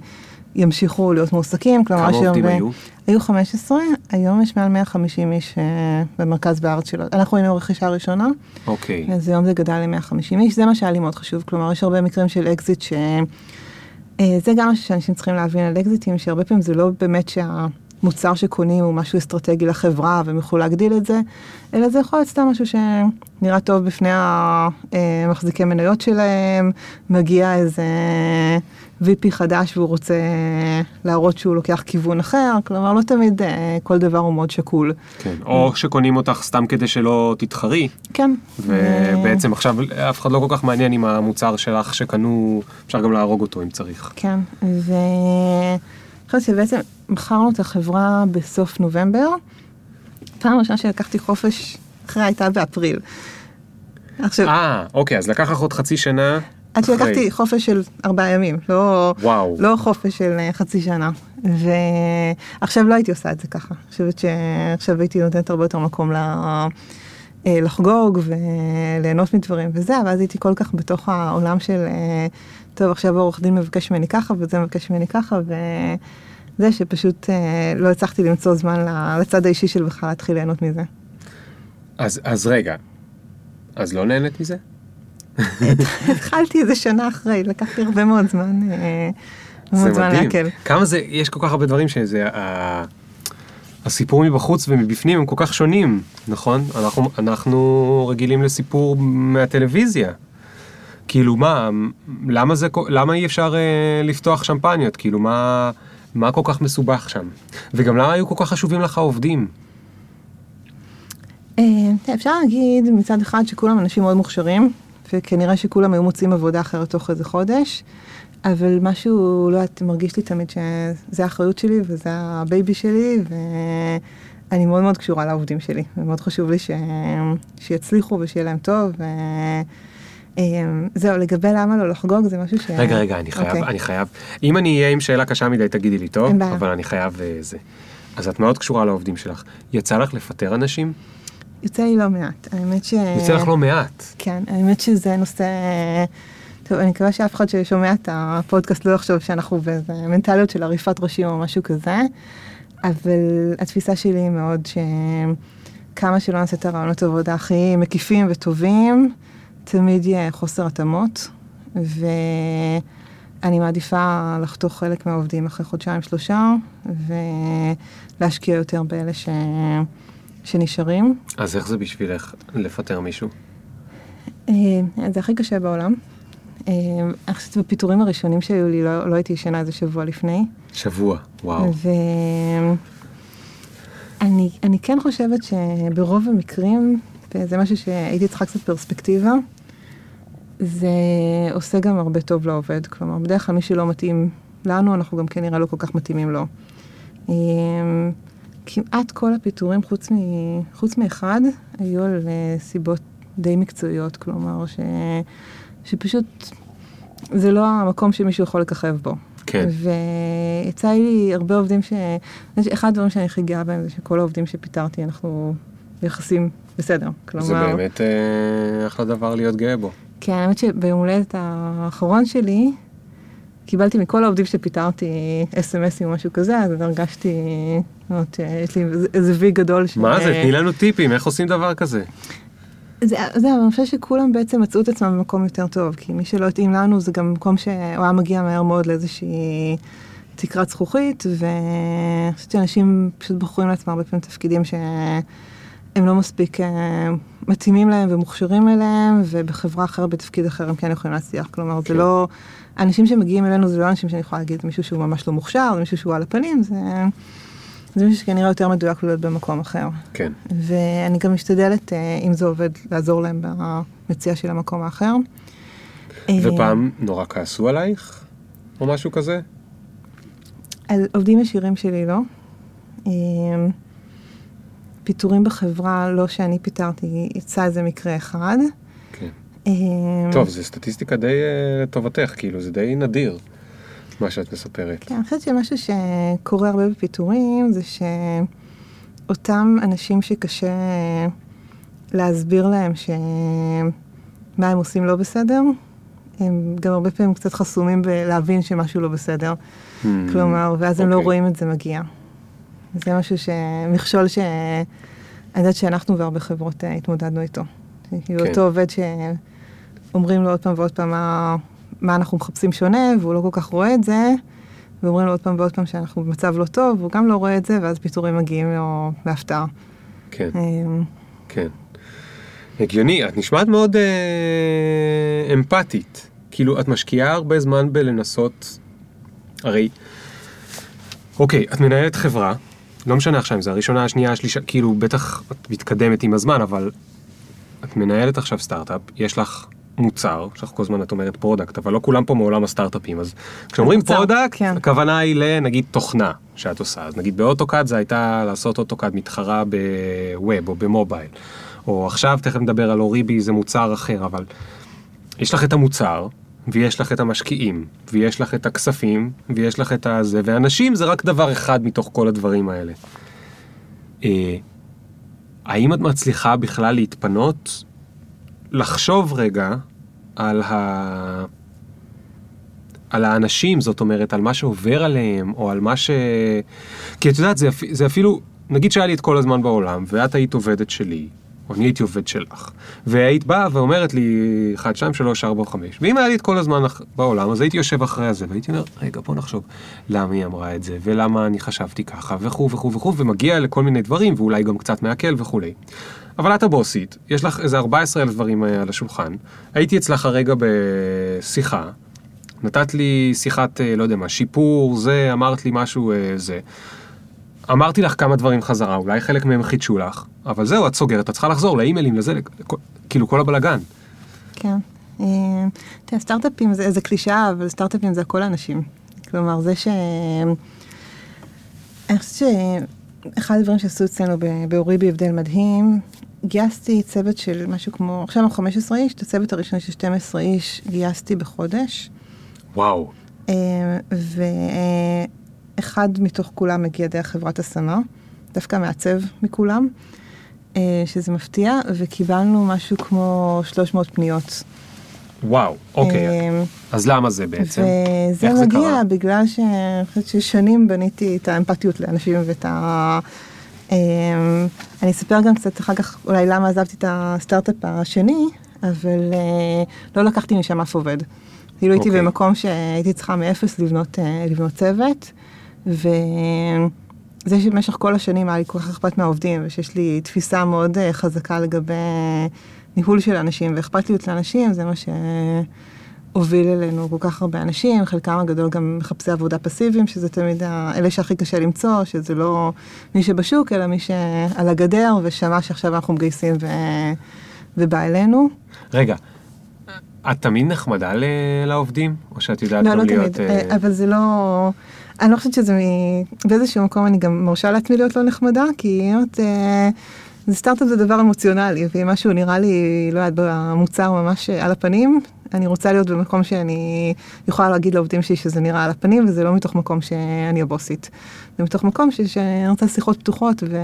ימשיכו להיות מועסקים. כמה עובדים היו? היו 15, היום יש מעל 150 איש אה, במרכז בארץ שלו. אנחנו היינו רכישה ראשונה. אוקיי. אז היום זה גדל ל-150 איש, זה מה שהיה לי מאוד חשוב. כלומר, יש הרבה מקרים של אקזיט ש... זה גם משהו שאנשים צריכים להבין על אקזיטים, שהרבה פעמים זה לא באמת שהמוצר שקונים הוא משהו אסטרטגי לחברה והם יוכלו להגדיל את זה, אלא זה יכול להיות סתם משהו שנראה טוב בפני המחזיקי מניות שלהם, מגיע איזה VP חדש והוא רוצה להראות שהוא לוקח כיוון אחר, כלומר לא תמיד אה, כל דבר הוא מאוד שקול. כן. או שקונים אותך סתם כדי שלא תתחרי, כן. ובעצם עכשיו אף אחד לא כל כך מעניין אם המוצר שלך שקנו, אפשר גם להרוג אותו אם צריך. כן, ואני חושבת שבעצם מכרנו את החברה בסוף נובמבר. פעם ראשונה שלקחתי חופש אחרי הייתה באפריל. עכשיו, אה, אוקיי, אז לקח לך עוד חצי שנה. עד אחרי. שלקחתי חופש של ארבעה ימים, לא, וואו. לא חופש של אה, חצי שנה. ועכשיו לא הייתי עושה את זה ככה. אני חושבת שעכשיו הייתי נותנת הרבה יותר מקום ל... אה, לחגוג וליהנות מדברים וזה, אבל אז הייתי כל כך בתוך העולם של, אה, טוב, עכשיו העורך דין מבקש ממני ככה וזה מבקש ממני ככה, וזה שפשוט אה, לא הצלחתי למצוא זמן לצד האישי של בכלל להתחיל ליהנות מזה. אז, אז רגע, אז לא נהנית מזה? התחלתי איזה שנה אחרי, לקח לי הרבה מאוד זמן, אה, מאוד זמן. להקל. כמה זה, יש כל כך הרבה דברים שזה, הסיפור מבחוץ ומבפנים הם כל כך שונים, נכון? אנחנו, אנחנו רגילים לסיפור מהטלוויזיה. כאילו מה, למה, זה, למה אי אפשר אה, לפתוח שמפניות? כאילו מה, מה כל כך מסובך שם? וגם למה היו כל כך חשובים לך העובדים? אה, אפשר להגיד מצד אחד שכולם אנשים מאוד מוכשרים, וכנראה שכולם היו מוצאים עבודה אחרת תוך איזה חודש, אבל משהו, לא יודעת, מרגיש לי תמיד שזה האחריות שלי וזה ה baby שלי, ואני מאוד מאוד קשורה לעובדים שלי, ומאוד חשוב לי ש... שיצליחו ושיהיה להם טוב. ו... אמ, זהו, לגבי למה לא לחגוג זה משהו ש... רגע, רגע, אני חייב. אוקיי. אני חייב, אם אני אהיה עם שאלה קשה מדי תגידי לי טוב, אבל אני חייב אה, זה. אז את מאוד קשורה לעובדים שלך. יצא לך לפטר אנשים? יוצא לי לא מעט, האמת ש... יוצא לך לא מעט. כן, האמת שזה נושא... טוב, אני מקווה שאף אחד ששומע את הפודקאסט לא יחשוב שאנחנו באיזה מנטליות של עריפת ראשים או משהו כזה, אבל התפיסה שלי היא מאוד שכמה שלא נעשה את הרעיונות עבודה הכי מקיפים וטובים, תמיד יהיה חוסר התאמות, ואני מעדיפה לחתוך חלק מהעובדים אחרי חודשיים שלושה, ולהשקיע יותר באלה ש... שנשארים. אז איך זה בשבילך לפטר מישהו? אה, זה הכי קשה בעולם. אה, אני חושבת בפיטורים הראשונים שהיו לי, לא, לא הייתי ישנה איזה שבוע לפני. שבוע, וואו. ואני כן חושבת שברוב המקרים, וזה משהו שהייתי צריכה קצת פרספקטיבה, זה עושה גם הרבה טוב לעובד. כלומר, בדרך כלל מי שלא מתאים לנו, אנחנו גם כנראה כן לא כל כך מתאימים לו. אה, כמעט כל הפיטורים, חוץ, מ... חוץ מאחד, היו על uh, סיבות די מקצועיות, כלומר, ש... שפשוט זה לא המקום שמישהו יכול לככב בו. כן. ויצא לי הרבה עובדים ש... אחד הדברים שאני הכי גאה בהם זה שכל העובדים שפיטרתי, אנחנו ביחסים בסדר. כלומר... זה באמת אה, אחלה דבר להיות גאה בו. כן, האמת שביום הולדת האחרון שלי, קיבלתי מכל העובדים שפיטרתי אס.אם.אסים או משהו כזה, אז הרגשתי, אומרת, יש לי איזה וי גדול. מה זה? תני לנו טיפים, איך עושים דבר כזה? זה, זה, אני חושבת שכולם בעצם מצאו את עצמם במקום יותר טוב, כי מי שלא התאים לנו זה גם מקום שהוא היה מגיע מהר מאוד לאיזושהי תקרת זכוכית, ואני חושבת שאנשים פשוט בוחרים לעצמם הרבה פעמים תפקידים שהם לא מספיק אה, מתאימים להם ומוכשרים אליהם, ובחברה אחרת, בתפקיד אחר הם כן יכולים להצליח. כלומר, כן. זה לא... אנשים שמגיעים אלינו זה לא אנשים שאני יכולה להגיד, מישהו שהוא ממש לא מוכשר, זה מישהו שהוא על הפנים, זה... זה מישהו שכנראה יותר מדויק להיות במקום אחר. כן. ואני גם משתדלת, אה, אם זה עובד, לעזור להם במציאה של המקום האחר. ופעם נורא כעסו עלייך? או משהו כזה? על עובדים ישירים שלי לא. אה, פיטורים בחברה, לא שאני פיטרתי, יצא איזה מקרה אחד. כן. אה, טוב, זה סטטיסטיקה די לטובתך, כאילו, זה די נדיר. מה שאת מספרת. כן, אני חושבת שמשהו שקורה הרבה בפיטורים זה שאותם אנשים שקשה להסביר להם שמה הם עושים לא בסדר, הם גם הרבה פעמים קצת חסומים בלהבין שמשהו לא בסדר. Hmm, כלומר, ואז okay. הם לא אוקיי. רואים את זה מגיע. זה משהו שמכשול שאני יודעת שאנחנו והרבה חברות אה, התמודדנו איתו. כאילו כן. אותו עובד שאומרים לו עוד פעם ועוד פעם מה... מה אנחנו מחפשים שונה, והוא לא כל כך רואה את זה, ואומרים לו עוד פעם ועוד פעם שאנחנו במצב לא טוב, והוא גם לא רואה את זה, ואז פיטורים מגיעים לו בהפתעה. כן, אמ, כן. הגיוני, את נשמעת מאוד אה, אמפתית. כאילו, את משקיעה הרבה זמן בלנסות, הרי, אוקיי, את מנהלת חברה, לא משנה עכשיו אם זה הראשונה, השנייה, השלישית, כאילו, בטח את מתקדמת עם הזמן, אבל את מנהלת עכשיו סטארט-אפ, יש לך מוצר, שאנחנו כל הזמן את אומרת product, אבל לא כולם פה מעולם הסטארט-אפים, אז כשאומרים product, כן. הכוונה היא לנגיד תוכנה שאת עושה, אז נגיד באוטוקאד זה הייתה לעשות אוטוקאד מתחרה ב web או ב mobile, או עכשיו תכף נדבר על אוריבי זה מוצר אחר, אבל יש לך את המוצר, ויש לך את המשקיעים, ויש לך את הכספים, ויש לך את הזה, ואנשים זה רק דבר אחד מתוך כל הדברים האלה. אה, האם את מצליחה בכלל להתפנות לחשוב רגע על, ה... על האנשים, זאת אומרת, על מה שעובר עליהם, או על מה ש... כי את יודעת, זה, זה אפילו, נגיד שהיה לי את כל הזמן בעולם, ואת היית עובדת שלי, או אני הייתי עובד שלך. והיית באה ואומרת לי 1, 2, 3, 4, 5. ואם היה לי את כל הזמן בעולם, אז הייתי יושב אחרי הזה, והייתי אומר, רגע, בוא נחשוב למה היא אמרה את זה, ולמה אני חשבתי ככה, וכו' וכו' וכו', ומגיע לכל מיני דברים, ואולי גם קצת מעכל וכולי. אבל את הבוסית, יש לך איזה 14 אלף דברים אה, על השולחן. הייתי אצלך הרגע בשיחה, נתת לי שיחת, אה, לא יודע מה, שיפור, זה, אמרת לי משהו, אה, זה. אמרתי לך כמה דברים חזרה, אולי חלק מהם חידשו לך, אבל זהו, את סוגרת, את צריכה לחזור לאימיילים, לזה, לכ- כאילו כל הבלגן. כן. אה, תראה, סטארט-אפים זה, זה קלישאה, אבל סטארט-אפים זה הכל אנשים. כלומר, זה ש... אני חושבת שאחד הדברים שעשו אצלנו ב- באוריבי הבדל מדהים, גייסתי צוות של משהו כמו, עכשיו אנחנו 15 איש, את הצוות הראשון של 12 איש גייסתי בחודש, וואו. אה, ואחד מתוך כולם מגיע דרך חברת השמה, דווקא מעצב מכולם, אה, שזה מפתיע, וקיבלנו משהו כמו 300 פניות. וואו, אוקיי. אה, אז למה זה בעצם? וזה זה מגיע קרה? בגלל שאני חושבת ששנים בניתי את האמפתיות לאנשים ואת ה... אמ, אני אספר גם קצת אחר כך אולי למה עזבתי את הסטארט-אפ השני, אבל אה, לא לקחתי משם אף עובד. כאילו הייתי אוקיי. במקום שהייתי צריכה מאפס לבנות, אה, לבנות צוות, וזה שבמשך כל השנים היה לי כל כך אכפת מהעובדים, ושיש לי תפיסה מאוד אה, חזקה לגבי ניהול של אנשים ואכפתיות לאנשים, זה מה שהוביל אלינו כל כך הרבה אנשים, חלקם הגדול גם מחפשי עבודה פסיביים, שזה תמיד ה- אלה שהכי קשה למצוא, שזה לא מי שבשוק, אלא מי שעל הגדר ושמע שעכשיו אנחנו מגייסים ו... ובא אלינו. רגע, את תמיד נחמדה ל- לעובדים? או שאת יודעת לא, לא להיות... תמיד, אה, אה, אבל זה לא... אני לא חושבת שזה מ... באיזשהו מקום אני גם מרשה לעצמי להיות לא נחמדה, כי אומרת, אה, זה סטארט-אפ זה דבר אמוציונלי, ואם משהו נראה לי, לא יודעת, במוצר ממש אה, על הפנים, אני רוצה להיות במקום שאני יכולה להגיד לעובדים שלי שזה נראה על הפנים, וזה לא מתוך מקום שאני הבוסית. זה מתוך מקום ש- שאני רוצה שיחות פתוחות, ו...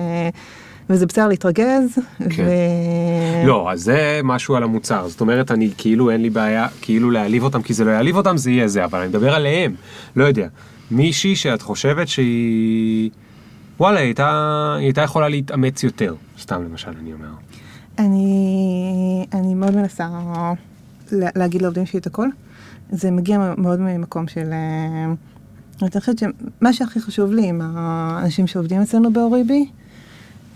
וזה בסדר להתרגז, כן. ו... לא, אז זה משהו על המוצר. זאת אומרת, אני כאילו אין לי בעיה, כאילו להעליב אותם, כי זה לא יעליב אותם, זה יהיה זה, אבל אני מדבר עליהם. לא יודע. מישהי שאת חושבת שהיא... וואלה, היא הייתה, היא הייתה יכולה להתאמץ יותר, סתם למשל, אני אומר. אני, אני מאוד מנסה לה- להגיד לעובדים שלי את הכל. זה מגיע מאוד ממקום של... אה, אני חושבת שמה שהכי חשוב לי עם האנשים שעובדים אצלנו באוריבי,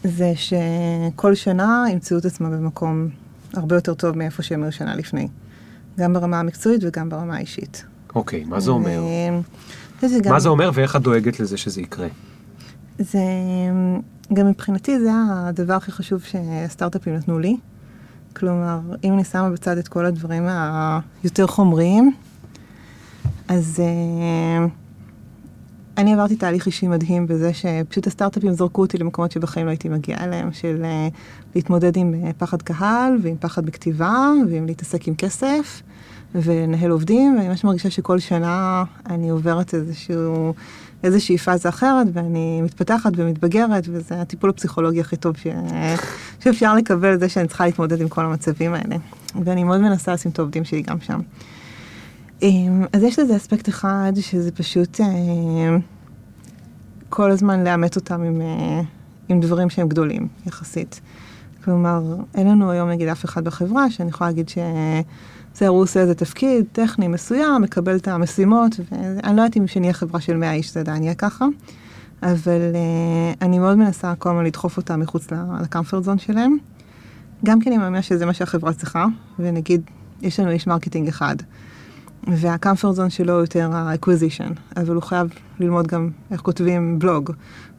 זה שכל שנה ימצאו את עצמם במקום הרבה יותר טוב מאיפה שהם היו שנה לפני. גם ברמה המקצועית וגם ברמה האישית. אוקיי, מה זה אומר? מה זה אומר ואיך את דואגת לזה שזה יקרה? זה גם מבחינתי זה הדבר הכי חשוב שהסטארט-אפים נתנו לי. כלומר, אם אני שמה בצד את כל הדברים היותר חומריים, אז uh, אני עברתי תהליך אישי מדהים בזה שפשוט הסטארט-אפים זרקו אותי למקומות שבחיים לא הייתי מגיעה אליהם, של uh, להתמודד עם uh, פחד קהל ועם פחד בכתיבה ועם להתעסק עם כסף ולנהל עובדים, ואני ממש מרגישה שכל שנה אני עוברת איזשהו, איזושהי פאזה אחרת ואני מתפתחת ומתבגרת, וזה הטיפול הפסיכולוגי הכי טוב ש... שאפשר לקבל, זה שאני צריכה להתמודד עם כל המצבים האלה. ואני מאוד מנסה לשים את העובדים שלי גם שם. אמ, אז יש לזה אספקט אחד, שזה פשוט אמ, כל הזמן לאמת אותם עם, אה, עם דברים שהם גדולים יחסית. כלומר, אין לנו היום נגיד אף אחד בחברה שאני יכולה להגיד שזה הוא עושה איזה תפקיד טכני מסוים, מקבל את המשימות, ואני לא יודעת אם שנהיה חברה של 100 איש זה עדיין יהיה ככה, אבל uh, אני מאוד מנסה כל הזמן לדחוף אותם מחוץ לקמפרט זון שלהם. גם כי אני מאמינה שזה מה שהחברה צריכה, ונגיד, יש לנו איש marketing אחד, וה comfort zone שלו הוא יותר ה acquisition, אבל הוא חייב ללמוד גם איך כותבים בלוג,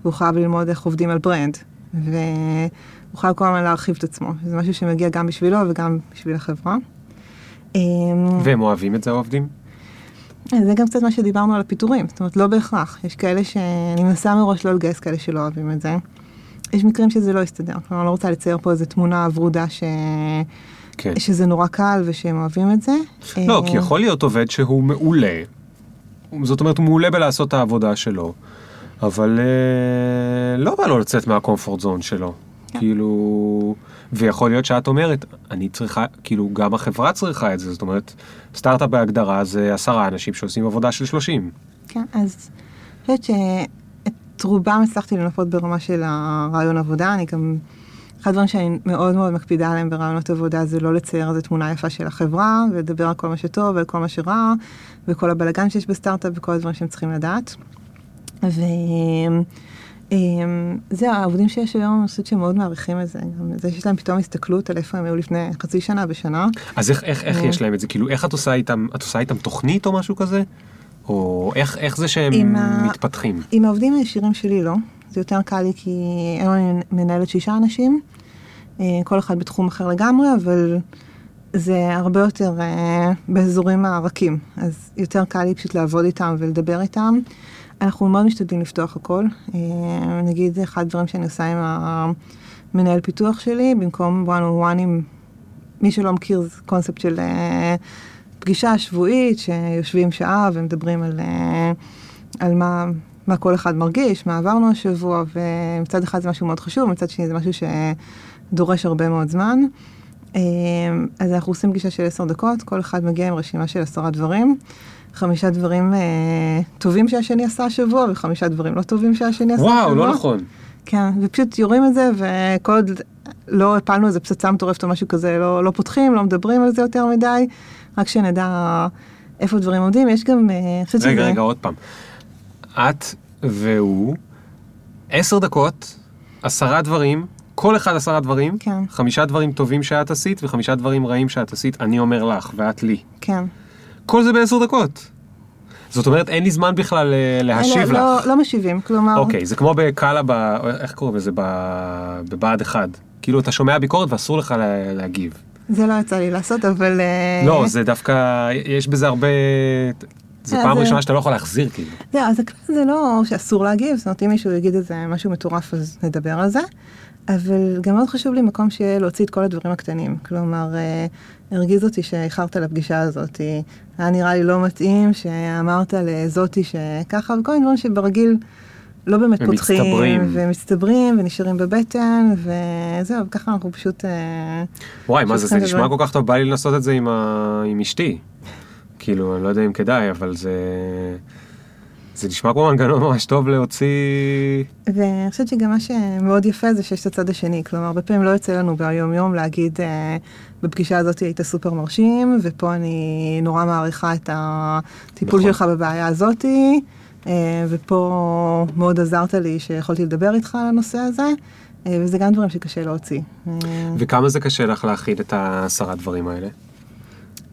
והוא חייב ללמוד איך עובדים על brand, והוא חייב כל הזמן להרחיב את עצמו. זה משהו שמגיע גם בשבילו וגם בשביל החברה. אמ, והם אוהבים את זה העובדים? זה גם קצת מה שדיברנו על הפיטורים, זאת אומרת לא בהכרח, יש כאלה שאני מנסה מראש לא לגייס כאלה שלא אוהבים את זה. יש מקרים שזה לא יסתדר, כלומר אני לא רוצה לצייר פה איזו תמונה ורודה ש... כן. שזה נורא קל ושהם אוהבים את זה. לא, כי יכול להיות עובד שהוא מעולה. זאת אומרת, הוא מעולה בלעשות את העבודה שלו, אבל אה, לא בא לו לצאת מהקומפורט זון שלו. כן. כאילו, ויכול להיות שאת אומרת, אני צריכה, כאילו, גם החברה צריכה את זה, זאת אומרת, סטארט-אפ בהגדרה זה עשרה אנשים שעושים עבודה של שלושים. כן, אז אני חושבת שאת רובם הצלחתי לנפות ברמה של הרעיון עבודה, אני גם אחד הדברים שאני מאוד מאוד מקפידה עליהם ברעיונות עבודה זה לא לצייר איזה תמונה יפה של החברה, ולדבר על כל מה שטוב ועל כל מה שרע, וכל הבלאגן שיש בסטארט-אפ וכל הדברים שהם צריכים לדעת. וזהו, העובדים שיש היום, אני חושבת שהם מאוד מעריכים את זה. גם זה שיש להם פתאום הסתכלות על איפה הם היו לפני חצי שנה ושנה. אז איך, איך, איך אה. יש להם את זה? כאילו, איך את עושה איתם, את עושה איתם תוכנית או משהו כזה? או איך, איך זה שהם עם ה- מתפתחים? עם העובדים הישירים שלי לא, זה יותר קל לי כי היום אני מנהלת שישה אנשים, אה, כל אחד בתחום אחר לגמרי, אבל זה הרבה יותר אה, באזורים הרכים, אז יותר קל לי פשוט לעבוד איתם ולדבר איתם. אנחנו מאוד משתדלים לפתוח הכל. אה, נגיד, אחד הדברים שאני עושה עם המנהל פיתוח שלי, במקום one on one עם מי שלא מכיר, זה קונספט של אה, פגישה שבועית, שיושבים שעה ומדברים על, אה, על מה, מה כל אחד מרגיש, מה עברנו השבוע, ומצד אחד זה משהו מאוד חשוב, מצד שני זה משהו שדורש הרבה מאוד זמן. אז אנחנו עושים פגישה של עשר דקות, כל אחד מגיע עם רשימה של עשרה דברים. חמישה דברים אה, טובים שהשני עשה השבוע, וחמישה דברים לא טובים שהשני עשה השבוע. וואו, לא נכון. כן, ופשוט יורים את זה, וכל עוד לא הפלנו איזה פצצה מטורפת או משהו כזה, לא, לא פותחים, לא מדברים על זה יותר מדי, רק שנדע איפה דברים עומדים. יש גם, אה, רגע, שזה... רגע, עוד פעם. את והוא, עשר דקות, עשרה דברים, כל אחד עשרה דברים, כן. חמישה דברים טובים שאת עשית וחמישה דברים רעים שאת עשית, אני אומר לך ואת לי. כן. כל זה בעשר דקות. זאת אומרת, אין לי זמן בכלל אה, להשיב לא, לך. לא, לא משיבים, כלומר... אוקיי, זה כמו בקאלה, ב... איך קוראים לזה? ב... בבה"ד 1. כאילו, אתה שומע ביקורת ואסור לך לה... להגיב. זה לא יצא לי לעשות, אבל... אה, לא, זה דווקא, יש בזה הרבה... זה אה, פעם זה- ראשונה שאתה לא יכול להחזיר, כאילו. זהו, אז הכלל זה לא שאסור להגיב, זאת אומרת, אם מישהו יגיד איזה משהו מטורף, אז נדבר על זה. אבל גם מאוד חשוב לי מקום שיהיה להוציא את כל הדברים הקטנים. כלומר, הרגיז אותי שאיחרת לפגישה הזאת, היה נראה לי לא מתאים שאמרת לזאתי שככה, וכל מיני דברים שברגיל לא באמת הם פותחים, מצטברים. ומצטברים ונשארים בבטן, וזהו, וככה אנחנו פשוט... אה, וואי, מה זה, זה נשמע. כל כך טוב, בא לי לנסות את זה עם, ה... עם אשתי. כאילו, אני לא יודע אם כדאי, אבל זה... זה נשמע כמו מנגנון ממש טוב להוציא... ואני חושבת שגם מה שמאוד יפה זה שיש את הצד השני, כלומר, הרבה פעמים לא יוצא לנו ביום יום להגיד, אה, בפגישה הזאת היית סופר מרשים, ופה אני נורא מעריכה את הטיפול נכון. שלך בבעיה הזאתי, אה, ופה מאוד עזרת לי שיכולתי לדבר איתך על הנושא הזה, אה, וזה גם דברים שקשה להוציא. אה, וכמה זה קשה לך להכיל את העשרה דברים האלה?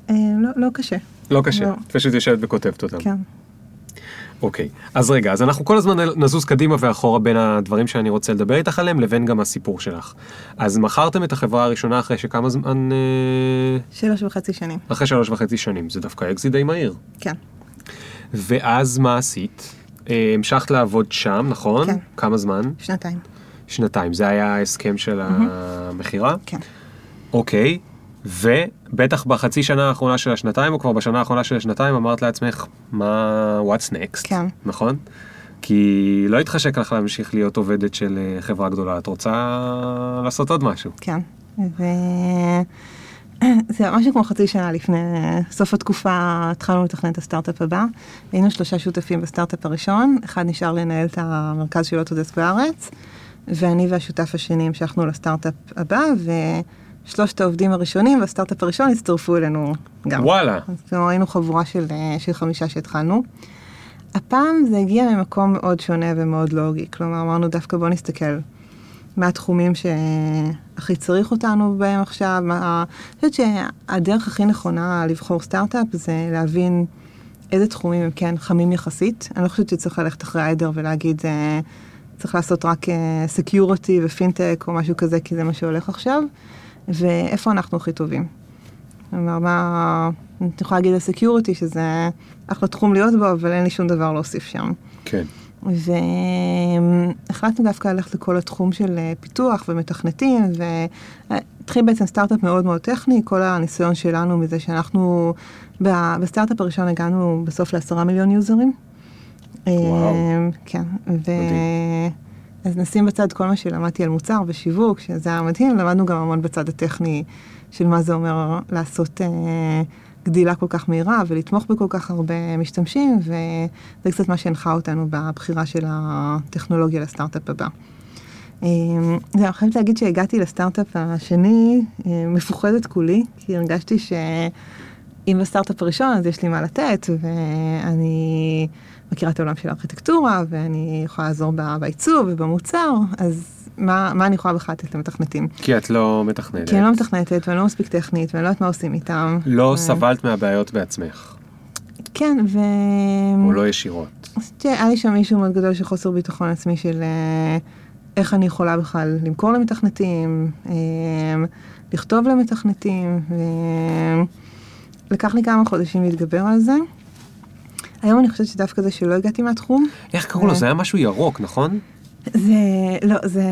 לא, לא קשה, לא קשה, לא. פשוט יושבת וכותבת אותם. כן. אוקיי, אז רגע, אז אנחנו כל הזמן נזוז קדימה ואחורה בין הדברים שאני רוצה לדבר איתך עליהם לבין גם הסיפור שלך. אז מכרתם את החברה הראשונה אחרי שכמה זמן... אה, שלוש וחצי שנים, אחרי שלוש וחצי שנים, זה דווקא אקזיט די מהיר. כן. ואז מה עשית? אה, המשכת לעבוד שם, נכון? כן. כמה זמן? שנתיים, שנתיים. זה היה ההסכם של המכירה? כן. אוקיי, ובטח בחצי שנה האחרונה של השנתיים, או כבר בשנה האחרונה של השנתיים, אמרת לעצמך, מה, what's next? כן. נכון? כי לא התחשק לך להמשיך להיות עובדת של אה, חברה גדולה, את רוצה לעשות עוד משהו. כן, וזה משהו כמו חצי שנה לפני סוף התקופה התחלנו לתכנן את הסטארט-אפ הבא. היינו שלושה שותפים בסטארט-אפ הראשון, אחד נשאר לנהל את המרכז של אוטודסק בארץ, ואני והשותף השני המשכנו לסטארט-אפ הבא, ושלושת העובדים הראשונים והסטארט-אפ הראשון הצטרפו אלינו גם. וואלה. אז כלומר היינו חבורה של, אה, של חמישה שהתחלנו. הפעם זה הגיע ממקום מאוד שונה ומאוד לוגי, כלומר אמרנו דווקא בוא נסתכל מה התחומים שהכי צריך אותנו בהם עכשיו, מה... אני חושבת שהדרך הכי נכונה לבחור סטארט-אפ זה להבין איזה תחומים הם כן חמים יחסית. אני לא חושבת שצריך ללכת אחרי העדר ולהגיד אה, צריך לעשות רק סקיורטי ופינטק או משהו כזה, כי זה מה שהולך עכשיו, ואיפה אנחנו הכי טובים. כלומר, מה... אני יכולה להגיד על סקיורטי שזה אחלה תחום להיות בו, אבל אין לי שום דבר להוסיף שם. כן. והחלטנו דווקא ללכת לכל התחום של אה, פיתוח ומתכנתים, והתחיל בעצם סטארט-אפ מאוד מאוד טכני, כל הניסיון שלנו מזה שאנחנו, בסטארט-אפ הראשון הגענו בסוף לעשרה מיליון יוזרים. וואו. אה, כן, ו... מדהים. אז נשים בצד כל מה שלמדתי על מוצר ושיווק, שזה היה מדהים, למדנו גם המון בצד הטכני של מה זה אומר לעשות אה, גדילה כל כך מהירה ולתמוך בכל כך הרבה משתמשים, וזה קצת מה שהנחה אותנו בבחירה של הטכנולוגיה לסטארט-אפ הבא. אה, אני חייבת להגיד שהגעתי לסטארט-אפ השני אה, מפוחדת כולי, כי הרגשתי שאם בסטארט-אפ הראשון אז יש לי מה לתת, ואני מכירה את העולם של הארכיטקטורה, ואני יכולה לעזור בעיצוב ובמוצר, אז מה, מה אני יכולה בכלל לתת למתכנתים? כי את לא מתכננת. כי אני לא מתכנתת ואני לא מספיק טכנית ואני לא יודעת מה עושים איתם. לא ו- סבלת מהבעיות בעצמך, כן, ו... או לא ישירות. שהיה לי שם מישהו מאוד גדול של חוסר ביטחון עצמי של אה, איך אני יכולה בכלל למכור למתכנתים, אה, לכתוב למתכנתים, ולקח לי כמה חודשים להתגבר על זה. היום אני חושבת שדווקא זה שלא הגעתי מהתחום, איך קראו לו? זה היה משהו ירוק, נכון? זה, לא, זה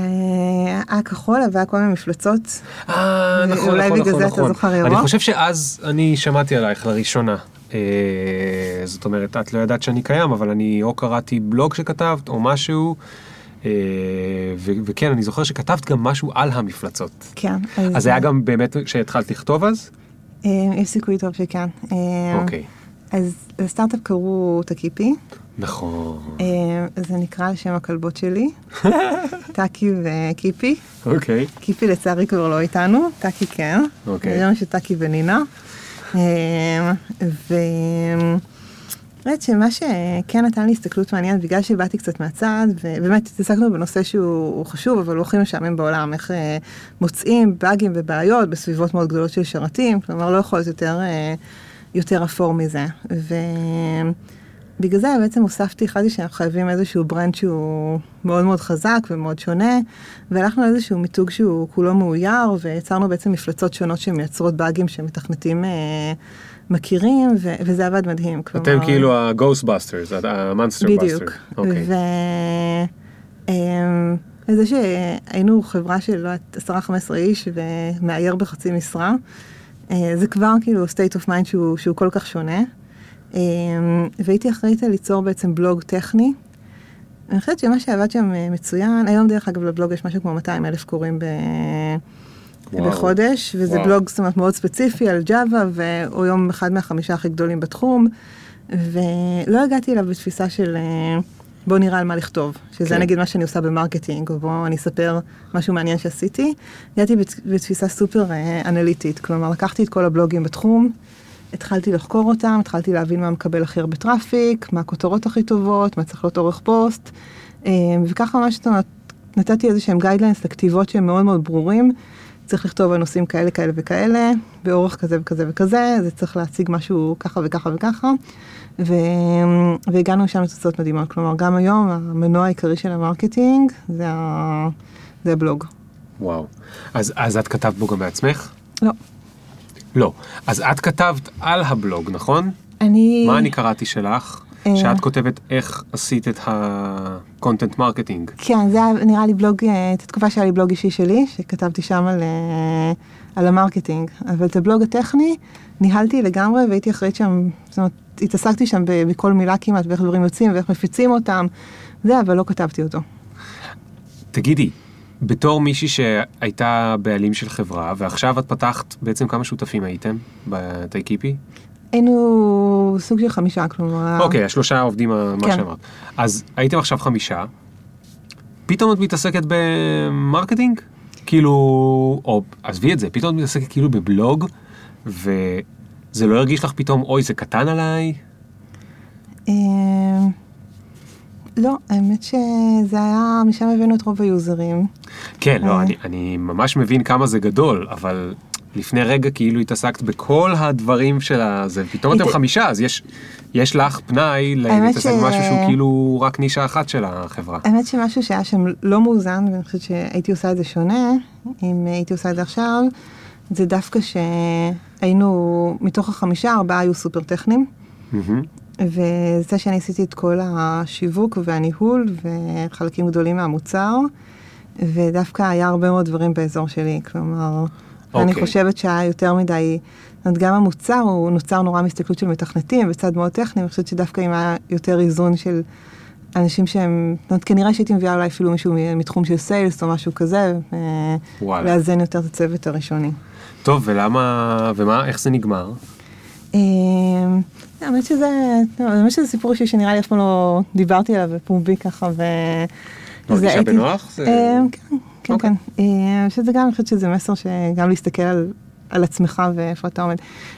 היה כחול, אבל היה כל מיני מפלצות. אה, נכון, אולי נכון, בגלל נכון, זה אתה נכון. זוכר ירוק? אני חושב שאז אני שמעתי עלייך לראשונה. אה, זאת אומרת, את לא ידעת שאני קיים, אבל אני או קראתי בלוג שכתבת, או משהו. אה, ו- וכן, אני זוכר שכתבת גם משהו על המפלצות. כן. אז זה היה גם באמת כשהתחלת לכתוב אז? אה, יש סיכוי טוב שכן. אוקיי. אז לסטארט-אפ קראו טקיפי. נכון. אה, זה נקרא על שם הכלבות שלי, טאקי וקיפי. אוקיי. קיפי לצערי כבר לא איתנו, טאקי כן. אוקיי. זה מה שטאקי ונינה. אה, ו... באמת שמה שכן נתן לי הסתכלות מעניינת, בגלל שבאתי קצת מהצד, ובאמת התעסקנו בנושא שהוא חשוב, אבל הוא הכי משעמם בעולם, איך אה, מוצאים באגים ובעיות בסביבות מאוד גדולות של שרתים, כלומר לא יכול להיות יותר, אה, יותר אפור מזה. ובגלל זה בעצם הוספתי, החלטתי שאנחנו חייבים איזשהו ברנד שהוא מאוד מאוד חזק ומאוד שונה, והלכנו על איזשהו מיתוג שהוא כולו מאויר, ויצרנו בעצם מפלצות שונות שמייצרות באגים שמתכנתים אה, מכירים, ו- וזה עבד מדהים. אתם כאילו ה-Ghostbusters, ה-Monster בדיוק. Buster. אוקיי. ו... אמ, וזה שהיינו חברה של לא יודעת, 10-15 איש ומאייר בחצי משרה, אה, זה כבר כאילו state of mind שהוא, שהוא כל כך שונה. אמ, והייתי אחראית ליצור בעצם בלוג טכני. אני חושבת שמה שעבד שם אה, מצוין, היום דרך אגב לבלוג יש משהו כמו 200 אלף קוראים ב... וואו. בחודש, וזה וואו. בלוג זאת אומרת מאוד ספציפי על ג'אווה, והוא היום אחד מהחמישה הכי גדולים בתחום, ולא הגעתי אליו בתפיסה של אה, בוא נראה על מה לכתוב, שזה כן. נגיד מה שאני עושה ב marketing, או בוא אני אספר משהו מעניין שעשיתי. הגעתי בת- בתפיסה סופר אה, אנליטית, כלומר לקחתי את כל הבלוגים בתחום, התחלתי לחקור אותם, התחלתי להבין מה מקבל הכי הרבה traffic, מה הכותרות הכי טובות, מה צריך להיות אורך פוסט, אה, וככה ממש נתתי איזה שהם guidelines לכתיבות שהם מאוד מאוד ברורים. צריך לכתוב על נושאים כאלה, כאלה וכאלה, באורך כזה וכזה וכזה, זה צריך להציג משהו ככה וככה וככה, ו... והגענו שם לתוצאות מדהימות. כלומר, גם היום המנוע העיקרי של ה marketing זה, ה... זה הבלוג. וואו. אז, אז את כתבת בו גם בעצמך? לא. לא. אז את כתבת על הבלוג, נכון? אני... מה אני קראתי שלך? אה. שאת כותבת איך עשית את ה content marketing. כן, זה היה נראה לי בלוג, אה, את התקופה שהיה לי בלוג אישי שלי, שכתבתי שם על, אה, על ה marketing. אבל את הבלוג הטכני ניהלתי לגמרי והייתי אחראית שם, זאת אומרת, התעסקתי שם בכל מילה כמעט, ואיך דברים יוצאים ואיך מפיצים אותם. זה, אבל לא כתבתי אותו. תגידי, בתור מישהי שהייתה בעלים של חברה, ועכשיו את פתחת, בעצם כמה שותפים הייתם בטייקיפי? היינו סוג של חמישה, כלומר... אוקיי, השלושה עובדים, מה כן. שאמרת. אז הייתם עכשיו חמישה, פתאום את מתעסקת ב marketing? כאילו, או עזבי את זה, פתאום את מתעסקת כאילו בבלוג, וזה לא הרגיש לך פתאום, אוי, זה קטן עליי? אה, לא, האמת שזה היה, משם הבאנו את רוב היוזרים. כן, לא, אה. אני, אני ממש מבין כמה זה גדול, אבל לפני רגע כאילו התעסקת בכל הדברים של הזה, פתאום אתם חמישה, אז יש, יש לך פנאי להתעסק במשהו שהוא כאילו רק נישה אחת של החברה. האמת שמשהו שהיה שם לא מאוזן, ואני חושבת שהייתי עושה את זה שונה, אם הייתי עושה את זה עכשיו, זה דווקא שהיינו, מתוך החמישה, ארבעה היו סופר טכניים. וזה שאני עשיתי את כל השיווק והניהול וחלקים גדולים מהמוצר, ודווקא היה הרבה מאוד דברים באזור שלי, כלומר, okay. אני אוקיי. חושבת שהיה יותר מדי, זאת אומרת, גם המוצר הוא נוצר נורא מהסתכלות של מתכנתים בצד מאוד טכני, אני חושבת שדווקא אם היה יותר איזון של אנשים שהם, זאת אומרת, כנראה שהייתי מביאה אולי אפילו מישהו מתחום של סיילס או משהו כזה, וואלה. לאזן יותר את הצוות הראשוני. טוב, ולמה, ומה, איך זה נגמר? אה, האמת שזה, לא, האמת שזה סיפור אישי שנראה לי אף פעם לא דיברתי עליו בפומבי ככה, מרגישה הייתי- בנוח? אה, כן, כן, אוקיי. כן. אה, אני חושבת שזה גם, אני חושבת שזה מסר שגם להסתכל על, על עצמך ואיפה אתה עומד.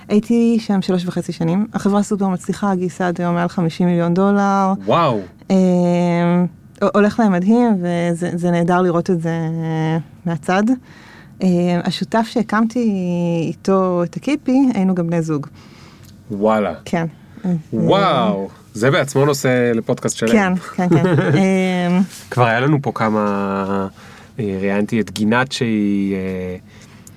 הייתי שם שלוש וחצי שנים, החברה סופר מצליחה, גייסה עד היום מעל 50 מיליון דולר. וואו, אה, הולך להם מדהים, וזה זה נהדר לראות את זה מהצד. אה, השותף שהקמתי איתו את הקיפי, היינו גם בני זוג. וואלה. כן. וואו, זה בעצמו נושא לפודקאסט שלם. כן, כן, כן. כבר היה לנו פה כמה, ראיינתי את גינת שהיא, אה,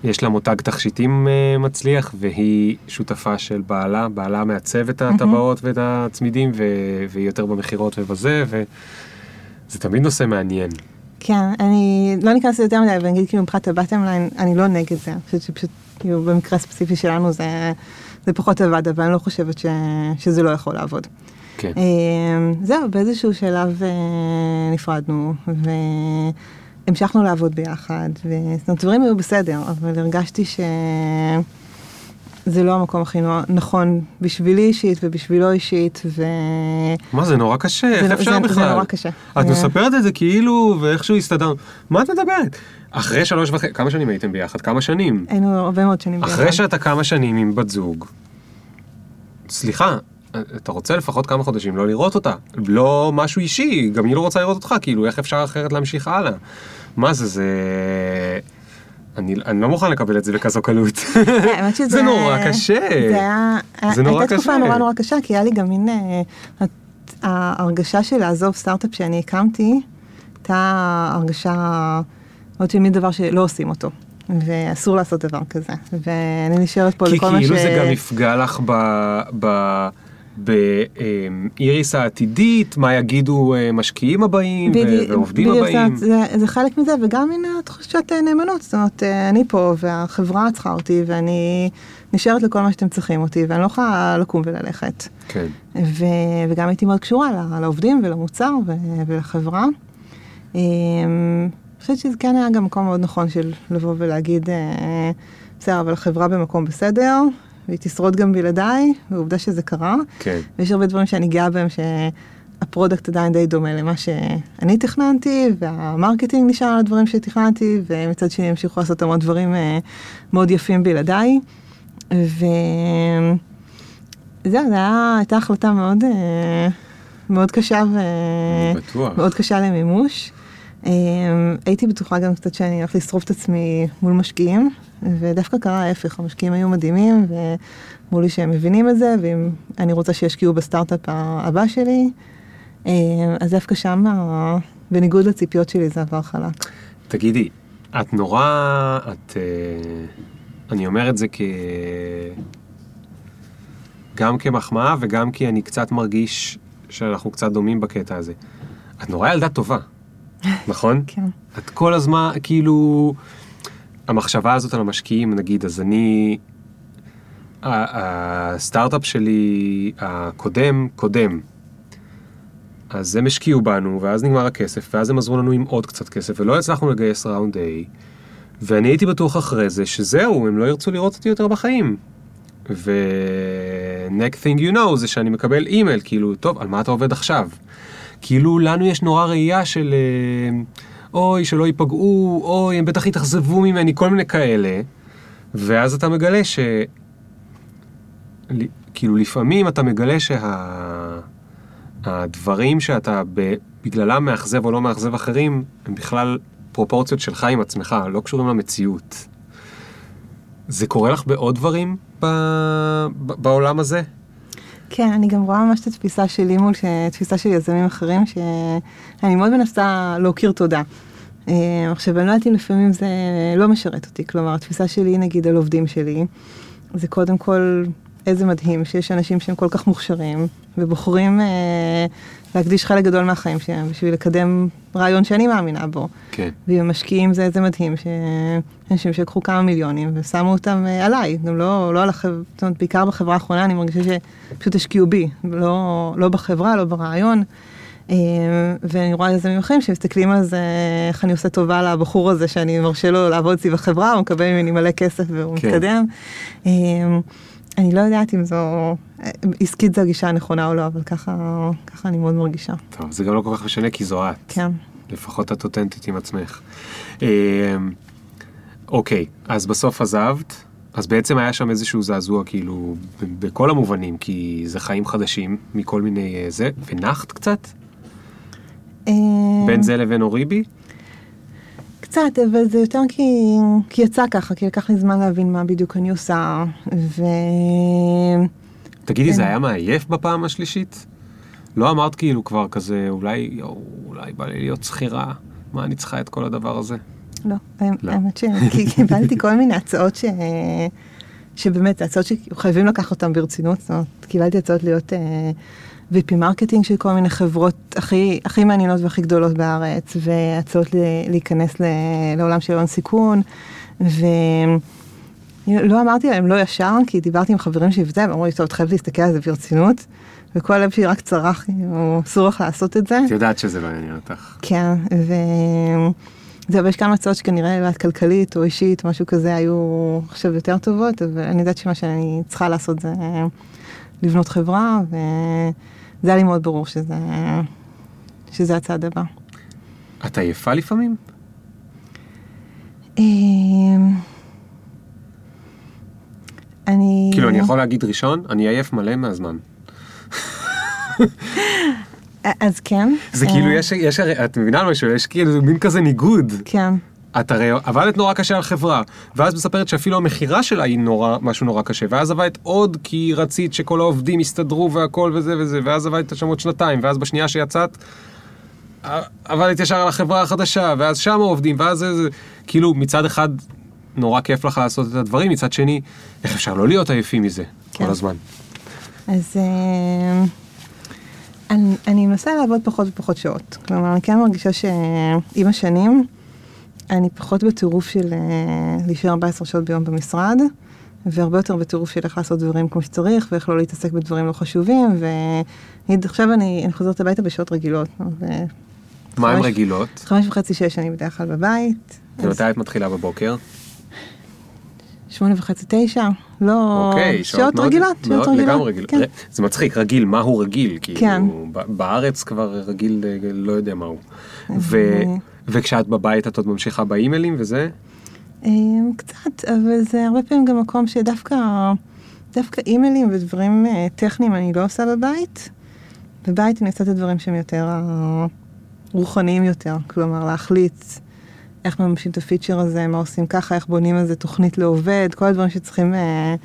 יש לה מותג תכשיטים אה, מצליח והיא שותפה של בעלה, בעלה מעצב את הטבעות ואת הצמידים ו- והיא יותר במכירות ובזה וזה תמיד נושא מעניין. כן, אני לא ניכנס יותר מדי, אבל אני אגיד כאילו מבחינת הבטם ליין, אני לא נגד זה, אני חושבת שפשוט, כאילו במקרה הספציפי שלנו זה, זה פחות עבד, אבל אני לא חושבת ש, שזה לא יכול לעבוד. כן. אה, זהו, באיזשהו שלב אה, נפרדנו, והמשכנו לעבוד ביחד, וזאת אומרת, דברים היו בסדר, אבל הרגשתי שזה לא המקום הכי נכון בשבילי אישית ובשבילו אישית, ו... מה זה נורא קשה, איך זה- אפשר זה- בכלל? זה נורא קשה. את. מספרת את זה כאילו ואיכשהו הסתדרנו. מה את מדברת? אחרי שלוש וחצי, כמה שנים הייתם ביחד? כמה שנים? היינו הרבה מאוד שנים ביחד. אחרי שאתה כמה שנים עם בת זוג, סליחה, אתה רוצה לפחות כמה חודשים לא לראות אותה. לא משהו אישי, גם היא לא רוצה לראות אותך, כאילו איך אפשר אחרת להמשיך הלאה? מה זה, זה... אני, אני לא מוכן לקבל את זה בכזו קלות. האמת שזה... זה נורא קשה. זה היה... זה נורא הייתה תקופה קשה. נורא נורא קשה, כי היה לי גם מין... אה, ההרגשה של לעזוב סטארט-אפ שאני הקמתי, הייתה הרגשה עוד של מין דבר שלא עושים אותו. ואסור לעשות דבר כזה. ואני נשארת פה כי לכל מה ש... כאילו זה גם יפגע לך ב... ב... באיריס העתידית, מה יגידו אה, משקיעים הבאים בדי- ועובדים בדיוק, הבאים. זה, זה חלק מזה, וגם מן התחושת אה, נאמנות. זאת אומרת, אה, אני פה, והחברה צריכה אותי, ואני נשארת לכל מה שאתם צריכים אותי, ואני לא יכולה לקום וללכת. כן. ו, וגם הייתי מאוד קשורה לעובדים ולמוצר ו, ולחברה. אה, אני חושבת שזה כן היה גם מקום מאוד נכון של לבוא ולהגיד, אה, בסדר, אבל החברה במקום בסדר, והיא תשרוד גם בלעדיי, ועובדה שזה קרה. כן. ויש הרבה דברים שאני גאה בהם שה product עדיין די דומה למה שאני תכננתי, וה marketing נשאר על הדברים שתכננתי, ומצד שני המשיכו לעשות המון דברים אה, מאוד יפים בלעדיי. וזהו, זו הייתה החלטה מאוד, אה, מאוד קשה אני בטוח. ומאוד קשה למימוש. אה, הייתי בטוחה גם קצת שאני הולכת לשרוף את עצמי מול משקיעים, ודווקא קרה ההפך, המשקיעים היו מדהימים, ואמרו לי שהם מבינים את זה, ואם אני רוצה שישקיעו בסטארט-אפ הבא שלי, אה, אז דווקא שם, בניגוד לציפיות שלי, זה עבר חלק. תגידי, את נורא, את, אה, אני אומר את זה כ... גם כמחמאה וגם כי אני קצת מרגיש שאנחנו קצת דומים בקטע הזה. את נורא ילדה טובה, נכון? כן. את כל הזמן, כאילו, המחשבה הזאת על המשקיעים, נגיד, אז אני, הסטארט-אפ שלי הקודם, קודם. אז הם השקיעו בנו, ואז נגמר הכסף, ואז הם עזרו לנו עם עוד קצת כסף, ולא הצלחנו לגייס ראונד A, ואני הייתי בטוח אחרי זה שזהו, הם לא ירצו לראות אותי יותר בחיים. ו-next thing you know זה שאני מקבל אימייל, כאילו, טוב, על מה אתה עובד עכשיו? כאילו, לנו יש נורא ראייה של, אה, אוי, שלא ייפגעו, אוי, הם בטח יתאכזבו ממני, כל מיני כאלה, ואז אתה מגלה ש... כאילו, לפעמים אתה מגלה שה... הדברים שאתה. בגללם מאכזב או לא מאכזב אחרים, הם בכלל פרופורציות שלך עם עצמך, לא קשורים למציאות. זה קורה לך בעוד דברים. ב... בעולם הזה? כן, אני גם רואה ממש את התפיסה שלי מול תפיסה של יזמים אחרים, שאני מאוד מנסה להכיר תודה. אה, עכשיו, אני לא יודעת אם לפעמים זה לא משרת אותי, כלומר, התפיסה שלי, נגיד, על עובדים שלי, זה קודם כל, איזה מדהים שיש אנשים שהם כל כך מוכשרים, ובוחרים אה, להקדיש חלק גדול מהחיים שלהם בשביל לקדם רעיון שאני מאמינה בו. כן. ואם הם משקיעים זה, זה מדהים, שאנשים שלקחו כמה מיליונים ושמו אותם אה, עליי, גם לא, לא על החברה, זאת אומרת, בעיקר בחברה האחרונה אני מרגישה שפשוט השקיעו בי, לא, לא בחברה, לא ברעיון. אה, ואני רואה יזמים אחרים שמסתכלים על זה, איך אני עושה טובה לבחור הזה שאני מרשה לו לעבוד אצלי בחברה, הוא מקבל ממני מלא כסף והוא כן. מתקדם. אני לא יודעת אם זו, אה, עסקית זו הגישה הנכונה או לא, אבל ככה, ככה אני מאוד מרגישה. טוב, זה גם לא כל כך משנה כי זו את. כן, לפחות את אותנטית עם עצמך. אה, אוקיי, אז בסוף עזבת, אז בעצם היה שם איזשהו זעזוע כאילו בכל המובנים, כי זה חיים חדשים מכל מיני אה, זה, ונחת קצת אה, בין זה לבין אוריבי. קצת, אבל זה יותר כי, כי יצא ככה, כי לקח לי זמן להבין מה בדיוק אני עושה, ו... תגידי, זה כן. היה מעייף בפעם השלישית? לא אמרת כאילו כבר כזה, אולי, יואו, אולי בא לי להיות שכירה, מה אני צריכה את כל הדבר הזה? לא, לא. האמת שקיבלתי כל מיני הצעות ש... שבאמת, הצעות שחייבים לקחת אותן ברצינות, זאת אומרת, קיבלתי הצעות להיות אה, VP marketing של כל מיני חברות הכי, הכי מעניינות והכי גדולות בארץ, והצעות ל- להיכנס ל- לעולם של הון סיכון, ולא אמרתי להם לא ישר, כי דיברתי עם חברים שלי וזה, ואמרו לי, טוב, את חייבת להסתכל על זה ברצינות, וכל הלב שלי רק צרח, כאילו, אסור לך לעשות את זה. את יודעת שזה לא יעניין אותך. כן, ו... זהו, ויש כמה הצעות שכנראה לבד כלכלית או אישית, משהו כזה, היו עכשיו יותר טובות, אבל אני יודעת שמה שאני צריכה לעשות זה לבנות חברה, וזה היה לי מאוד ברור שזה, שזה הצעד הבא. את עייפה לפעמים? אמ, אני... כאילו, אני יכול להגיד ראשון, אני עייף מלא מהזמן. אז כן. זה אה, כאילו, יש, יש, הרי- את מבינה משהו? יש כאילו מין כזה ניגוד. כן, את הרי עבדת נורא קשה על חברה, ואז מספרת שאפילו המכירה שלה היא נורא, משהו נורא קשה, ואז עבדת עוד כי רצית שכל העובדים יסתדרו והכל וזה וזה, ואז עבדת שם עוד שנתיים, ואז בשנייה שיצאת, ע- עבדת ישר על החברה החדשה, ואז שם העובדים, ואז זה, זה, כאילו מצד אחד נורא כיף לך לעשות את הדברים, מצד שני, איך אפשר לא להיות עייפים מזה כן. כל הזמן. אז אה, אני, אני מנסה לעבוד פחות ופחות שעות. כלומר, אני כן מרגישה שעם השנים, אני פחות בטירוף של אה, להישאר 14 שעות ביום במשרד, והרבה יותר בטירוף של איך לעשות דברים כמו שצריך, ואיך לא להתעסק בדברים לא חשובים, ונגיד, עכשיו אני, אני חוזרת הביתה בשעות רגילות. ו... מה עם חמש- רגילות? חמש וחצי, שש אני בדרך כלל בבית. אז ומתי את מתחילה בבוקר? שמונה וחצי, תשע, לא... אוקיי, שעות מאוד- רגילות, שעות מאוד רגילות. לגמרי רגיל. כן. זה מצחיק, רגיל, מה הוא רגיל? כאילו, כן. ב- בארץ כבר רגיל, אה, לא יודע מה הוא. אז, ו- אה, וכשאת בבית את עוד ממשיכה באימיילים וזה? אמ, קצת, אבל זה הרבה פעמים גם מקום שדווקא דווקא אימיילים ודברים אה, טכניים אני לא עושה בבית. בבית אני עושה את הדברים שהם יותר אה, רוחניים יותר, כלומר להחליט איך מממשים את ה feature הזה, מה עושים ככה, איך בונים איזה תוכנית לעובד, כל הדברים שצריכים אה,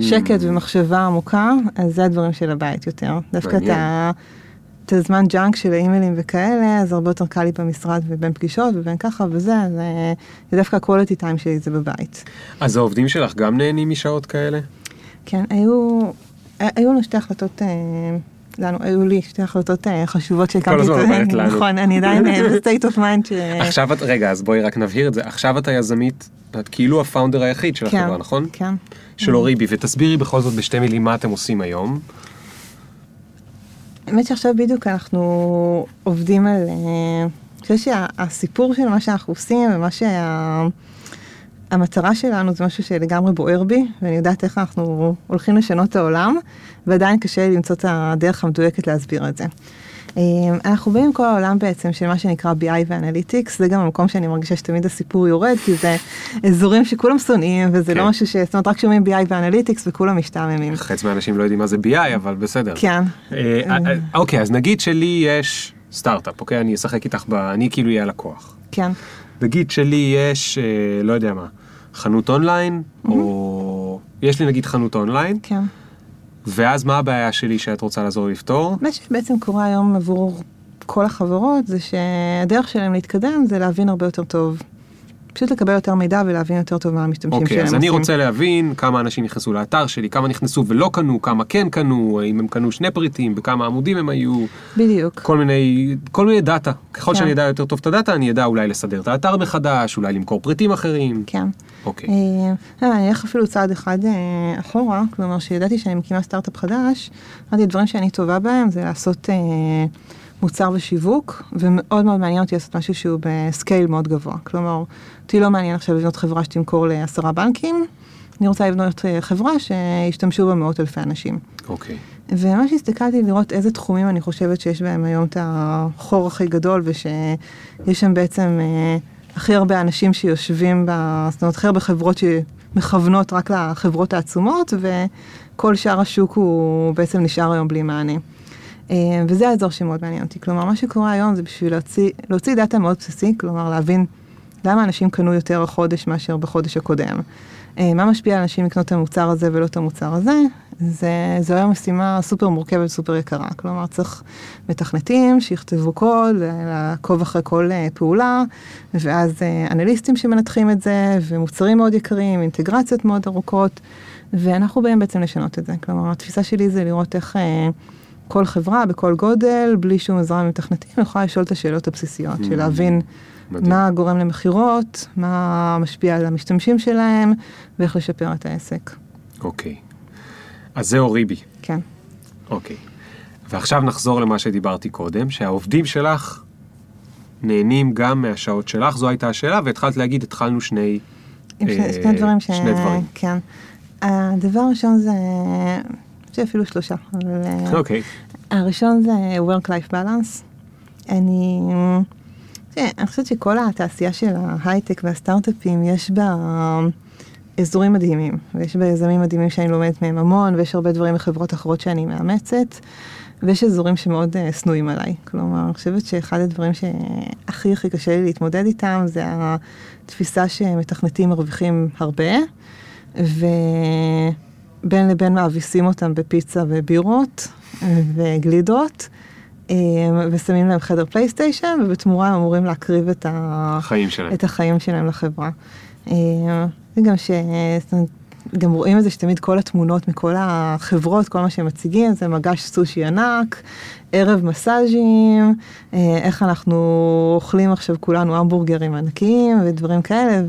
שקט ומחשבה עמוקה, אז זה הדברים של הבית יותר. דווקא את. ה... את הזמן junk של האימיילים וכאלה, אז הרבה יותר קל לי במשרד ובין פגישות ובין ככה וזה, אז זה דווקא ה-quality time שלי זה בבית. אז העובדים שלך גם נהנים משעות כאלה? כן, היו, היו לנו שתי החלטות, אה, לנו, היו לי שתי החלטות אה, חשובות שהקמתי. הזמן את- אומרת לנו. נכון, אני עדיין ב-state of mind ש... עכשיו את, רגע, אז בואי רק נבהיר את זה. עכשיו את היזמית, את כאילו הפאונדר היחיד של כן, החברה, נכון? כן. של אוריבי, ותסבירי בכל זאת בשתי מילים מה אתם עושים היום. האמת שעכשיו בדיוק אנחנו עובדים על... אה, אני חושבת שהסיפור של מה שאנחנו עושים ומה שה... המטרה שלנו זה משהו שלגמרי בוער בי, ואני יודעת איך אנחנו הולכים לשנות את העולם, ועדיין קשה למצוא את הדרך המדויקת להסביר את זה. אה, אנחנו באים כל העולם בעצם של מה שנקרא BI ואנליטיקס, זה גם המקום שאני מרגישה שתמיד הסיפור יורד, כי זה אזורים שכולם שונאים, וזה כן. לא משהו ש... זאת אומרת, רק שומעים BI ו analytics וכולם משתעממים. חצי מהאנשים לא יודעים מה זה BI, אבל בסדר. כן. אה, אה, אה, אוקיי, אז נגיד שלי יש סטארט-אפ, אוקיי? אני אשחק איתך ב... אני כאילו אהיה הלקוח. כן. נגיד שלי יש, לא יודע מה, חנות אונליין, או... יש לי נגיד חנות אונליין, כן. ואז מה הבעיה שלי שאת רוצה לעזור לפתור? מה שבעצם קורה היום עבור כל החברות זה שהדרך שלהם להתקדם זה להבין הרבה יותר טוב. פשוט לקבל יותר מידע ולהבין יותר טוב מה המשתמשים שלהם אוקיי, אז עושים. אני רוצה להבין כמה אנשים נכנסו לאתר שלי, כמה נכנסו ולא קנו, כמה כן קנו, אם הם קנו שני פריטים, בכמה עמודים הם היו, בדיוק. כל מיני, כל מיני data. ככל כן. שאני אדע יותר טוב את ה data, אני אדע אולי לסדר את האתר מחדש, אולי למכור פריטים אחרים. כן. אוקיי. אה, אני אלך אפילו צעד אחד אה, אחורה, כלומר שידעתי שאני מקימה סטארט-אפ חדש, אמרתי הדברים שאני טובה בהם זה לעשות אה, מוצר ושיווק, ומאוד מאוד מעניין אותי לעשות משהו שהוא ב scale מאוד גבוה. כלומר, אותי לא מעניין עכשיו לבנות חברה שתמכור לעשרה בנקים, אני רוצה לבנות אה, חברה שישתמשו בה מאות אלפי אנשים. אוקיי. וממש הסתכלתי לראות איזה תחומים אני חושבת שיש בהם היום את החור הכי גדול, ושיש שם בעצם אה, הכי הרבה אנשים שיושבים, ב, זאת אומרת, הכי הרבה חברות שמכוונות רק לחברות העצומות, וכל שאר השוק הוא בעצם נשאר היום בלי מענה. אה, וזה האזור שמאוד מעניין אותי. כלומר, מה שקורה היום זה בשביל להוציא, להוציא דאטה מאוד בסיסי, כלומר להבין למה אנשים קנו יותר החודש מאשר בחודש הקודם. אה, מה משפיע על אנשים לקנות את המוצר הזה ולא את המוצר הזה? זה, זו היום משימה סופר מורכבת, סופר יקרה. כלומר, צריך מתכנתים שיכתבו קוד, לעקוב אחרי כל אה, פעולה, ואז אנליסטים שמנתחים את זה, ומוצרים מאוד יקרים, אינטגרציות מאוד ארוכות, ואנחנו באים בעצם לשנות את זה. כלומר, התפיסה שלי זה לראות איך... כל חברה בכל גודל, בלי שום עזרה מתכנתים, יכולה לשאול את השאלות הבסיסיות, של mm. להבין. מה גורם למכירות, מה משפיע על המשתמשים שלהם, ואיך לשפר את העסק. אוקיי. אז זה אוריבי. כן. אוקיי. ועכשיו נחזור למה שדיברתי קודם, שהעובדים שלך נהנים גם מהשעות שלך, זו הייתה השאלה, והתחלת להגיד, התחלנו שני... אה, שני דברים ש... שני דברים. כן. הדבר הראשון זה יש לי אפילו שלושה. אה, אוקיי. הראשון זה Work-Life Balance. אני... אני חושבת שכל התעשייה של ההייטק והסטארט-אפים, יש בה אזורים מדהימים, ויש בה יזמים מדהימים שאני לומדת מהם המון, ויש הרבה דברים מחברות אחרות שאני מאמצת, ויש אזורים שמאוד uh, שנואים עליי. כלומר, אני חושבת שאחד הדברים שהכי הכי קשה לי להתמודד איתם, זה התפיסה שמתכנתים מרוויחים הרבה, ו... בין לבין מאביסים אותם בפיצה ובירות וגלידות, אה, ושמים להם חדר פלייסטיישן, ובתמורה הם אמורים להקריב את, החיים שלהם, את החיים שלהם לחברה. זה אה, גם ש... גם רואים את זה שתמיד כל התמונות מכל החברות, כל מה שהם מציגים, זה מגש סושי ענק, ערב מסאז'ים, אה, איך אנחנו אוכלים עכשיו כולנו המבורגרים ענקיים ודברים כאלה,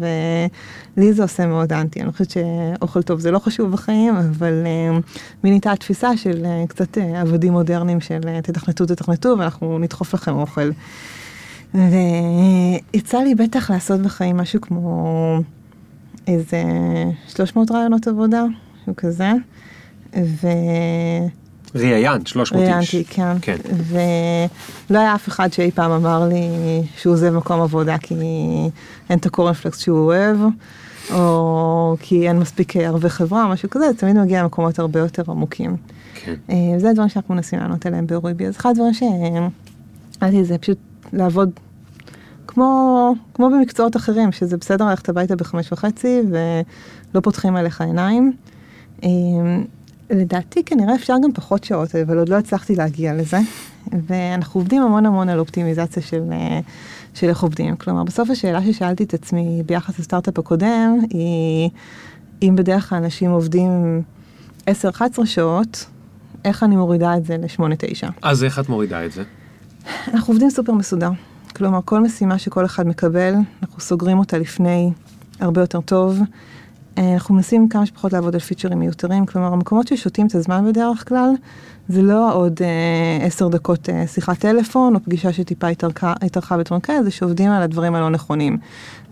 ולי זה עושה מאוד אנטי. אני חושבת שאוכל טוב זה לא חשוב בחיים, אבל אה, מי נהייתה התפיסה של אה, קצת עבדים מודרניים של תתכנתו, תתכנתו, ואנחנו נדחוף לכם אוכל. ויצא לי בטח לעשות בחיים משהו כמו... איזה 300 רעיונות עבודה, משהו כזה. ו... ראיינת, 300 איש. ראיינתי, כן. כן. ולא היה אף אחד שאי פעם אמר לי שהוא עוזב מקום עבודה כי אין את הקורנפלקס שהוא אוהב, או כי אין מספיק ערבי חברה, משהו כזה, זה תמיד מגיע למקומות הרבה יותר עמוקים. כן. אה, זה הדברים שאנחנו מנסים לענות עליהם באוריבי. אז אחד הדברים שאמרתי זה פשוט לעבוד כמו, כמו במקצועות אחרים, שזה בסדר ללכת הביתה בחמש וחצי ולא פותחים עליך עיניים. אמ, לדעתי כנראה אפשר גם פחות שעות, אבל עוד לא הצלחתי להגיע לזה. ואנחנו עובדים המון המון על אופטימיזציה של, אה, של איך עובדים. כלומר, בסוף השאלה ששאלתי את עצמי ביחס לסטארט-אפ הקודם, היא אם בדרך כלל אנשים עובדים 10-11 שעות, איך אני מורידה את זה ל-8-9. אז איך את מורידה את זה? אנחנו עובדים סופר מסודר. כלומר, כל משימה שכל אחד מקבל, אנחנו סוגרים אותה לפני הרבה יותר טוב. אה, אנחנו מנסים כמה שפחות לעבוד על פיצ'רים מיותרים, כלומר, המקומות ששותים את הזמן בדרך כלל, זה לא עוד אה, עשר דקות אה, שיחת טלפון, או פגישה שטיפה התארכה, התארכה כאלה, זה שעובדים על הדברים הלא נכונים,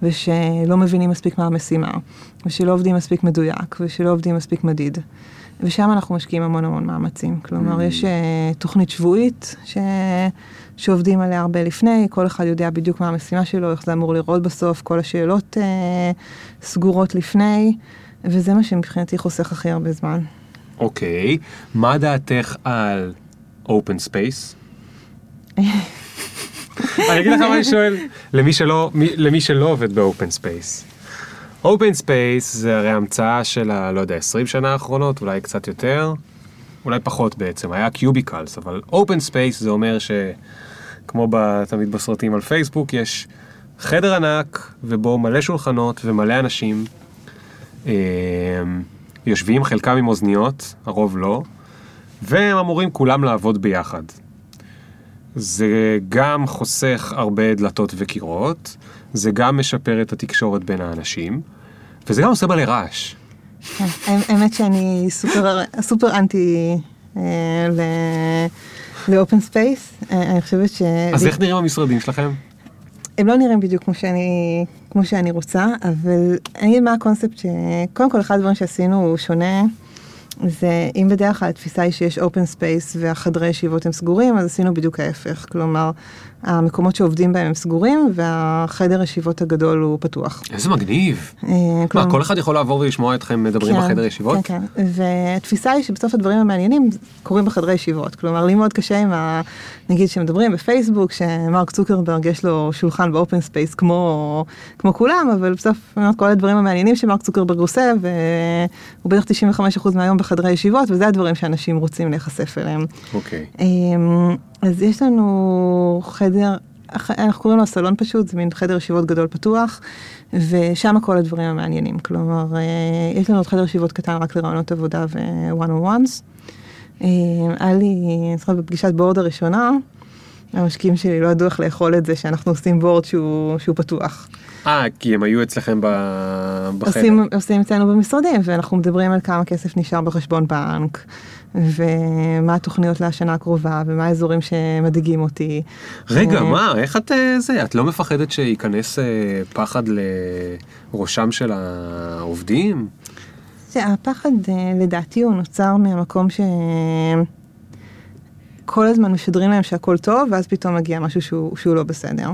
ושלא מבינים מספיק מה המשימה, ושלא עובדים מספיק מדויק, ושלא עובדים מספיק מדיד. ושם אנחנו משקיעים המון המון מאמצים. כלומר, mm. יש uh, תוכנית שבועית ש... שעובדים עליה הרבה לפני, כל אחד יודע בדיוק מה המשימה שלו, איך זה אמור לראות בסוף, כל השאלות uh, סגורות לפני, וזה מה שמבחינתי חוסך הכי הרבה זמן. אוקיי, okay. מה דעתך על open space? אני אגיד לך מה אני שואל, למי שלא, מי, למי שלא עובד ב open space. open space זה הרי המצאה של ה... לא יודע, 20 שנה האחרונות, אולי קצת יותר, אולי פחות בעצם, היה cubicles, אבל open space זה אומר ש... כמו. תמיד בסרטים על פייסבוק, יש חדר ענק ובו מלא שולחנות ומלא אנשים. אה, יושבים חלקם עם אוזניות, הרוב לא, והם אמורים כולם לעבוד ביחד. זה גם חוסך הרבה דלתות וקירות, זה גם משפר את התקשורת בין האנשים, וזה גם עושה מלא רעש. כן, האמת שאני סופר, סופר אנטי אה, ל open space, אה, אני חושבת ש... אז איך נראים המשרדים שלכם? הם לא נראים בדיוק כמו שאני, כמו שאני רוצה, אבל אני אגיד מה הקונספט ש... קודם כל, אחד הדברים שעשינו הוא שונה. זה אם בדרך כלל התפיסה היא שיש open space והחדרי ישיבות הם סגורים, אז עשינו בדיוק ההפך. כלומר, המקומות שעובדים בהם הם סגורים, והחדר ישיבות הגדול הוא פתוח. איזה מגניב. אה, מה, כלומר- כל אחד יכול לעבור ולשמוע אתכם מדברים כן, בחדר ישיבות? כן, כן. והתפיסה היא שבסוף הדברים המעניינים קורים בחדרי ישיבות. כלומר, לי מאוד קשה עם ה... נגיד שמדברים בפייסבוק, שמרק צוקרברג יש לו שולחן ב open space כמו, כמו כולם, אבל בסוף כל הדברים המעניינים שמרק צוקרברג עושה, והוא בטח 95% מהיום בחדרי ישיבות, וזה הדברים שאנשים רוצים להיחשף אליהם. אוקיי. אמ, אז יש לנו חדר, אנחנו קוראים לו סלון פשוט, זה מין חדר ישיבות גדול פתוח, ושם כל הדברים המעניינים. כלומר, אה, יש לנו עוד חדר ישיבות קטן רק לרעיונות עבודה ו-one on ones. אה, היה לי, אני זוכרת בפגישת בורד הראשונה, המשקיעים שלי לא ידעו איך לאכול את זה שאנחנו עושים בורד שהוא, שהוא פתוח. אה, כי הם היו אצלכם ב- בחדר. עושים, עושים אצלנו במשרדים, ואנחנו מדברים על כמה כסף נשאר בחשבון בנק, ומה התוכניות לשנה הקרובה, ומה האזורים שמדאיגים אותי. רגע, אה, מה, איך את אה, זה? את לא מפחדת שייכנס אה, פחד לראשם של העובדים? זה, הפחד לדעתי הוא נוצר מהמקום שכל הזמן משדרים להם שהכל טוב, ואז פתאום מגיע משהו שהוא, שהוא לא בסדר.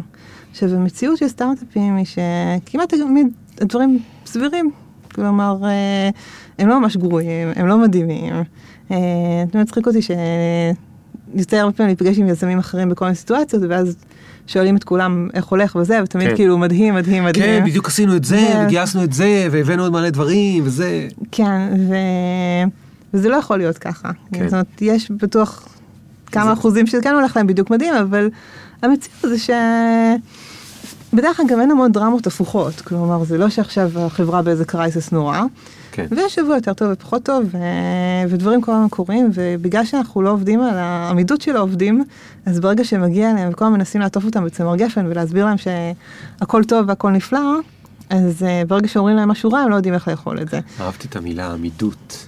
עכשיו, המציאות של סטארט-אפים היא שכמעט תמיד הדברים סבירים. כלומר, הם לא ממש גרועים, הם לא מדהימים. אה, זה מצחיק אותי שיוצא הרבה פעמים להיפגש עם יזמים אחרים בכל מיני סיטואציות, ואז שואלים את כולם איך הולך וזה, ותמיד כן. כאילו מדהים, מדהים, מדהים. כן, בדיוק עשינו את זה, כן. וגייסנו את זה, והבאנו עוד מלא דברים, וזה... כן, ו... וזה לא יכול להיות ככה. כן. כן. זאת אומרת, יש בטוח כמה זה- אחוזים שכן הולך להם בדיוק מדהים, אבל המציאות זה ש... בדרך כלל גם אין המון דרמות הפוכות, כלומר זה לא שעכשיו החברה באיזה קרייסס נורא, כן. ויש שבוע יותר טוב ופחות טוב, ו... ודברים כל הזמן קורים, ובגלל שאנחנו לא עובדים על העמידות של העובדים, אז ברגע שמגיע אליהם וכל הזמן מנסים לעטוף אותם בצמר גפן ולהסביר להם שהכל טוב והכל נפלא, אז uh, ברגע שאומרים להם משהו רע, הם לא יודעים איך לאכול את זה. אהבתי את המילה עמידות.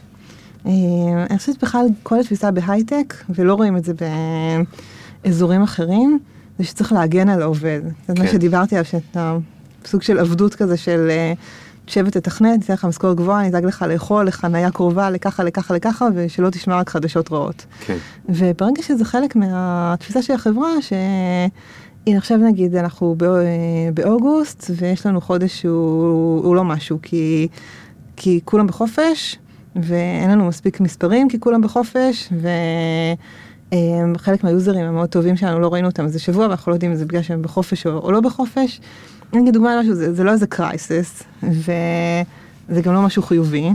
אה, אני חושבת בכלל כל התפיסה בהייטק, ולא רואים את זה באזורים אחרים, זה שצריך להגן על העובד. זה מה כן. שדיברתי עליו, שאתה סוג של עבדות כזה של אה, לשבת לתכנת, ניתן לך משכורת גבוהה, אני אדאג לך לאכול, לחנייה קרובה, לככה, לככה, לככה, ושלא תשמע רק חדשות רעות. כן. וברגע שזה חלק מהתפיסה של החברה, שהנה עכשיו נגיד אנחנו בא- באוגוסט ויש לנו חודש שהוא הוא לא משהו, כי, כי כולם בחופש ואין לנו מספיק מספרים כי כולם בחופש וחלק מהיוזרים המאוד טובים שלנו לא ראינו אותם איזה שבוע ואנחנו לא יודעים אם זה בגלל שהם בחופש או, או לא בחופש. אני אגיד דוגמה למשהו, זה, זה לא איזה קרייסס וזה גם לא משהו חיובי.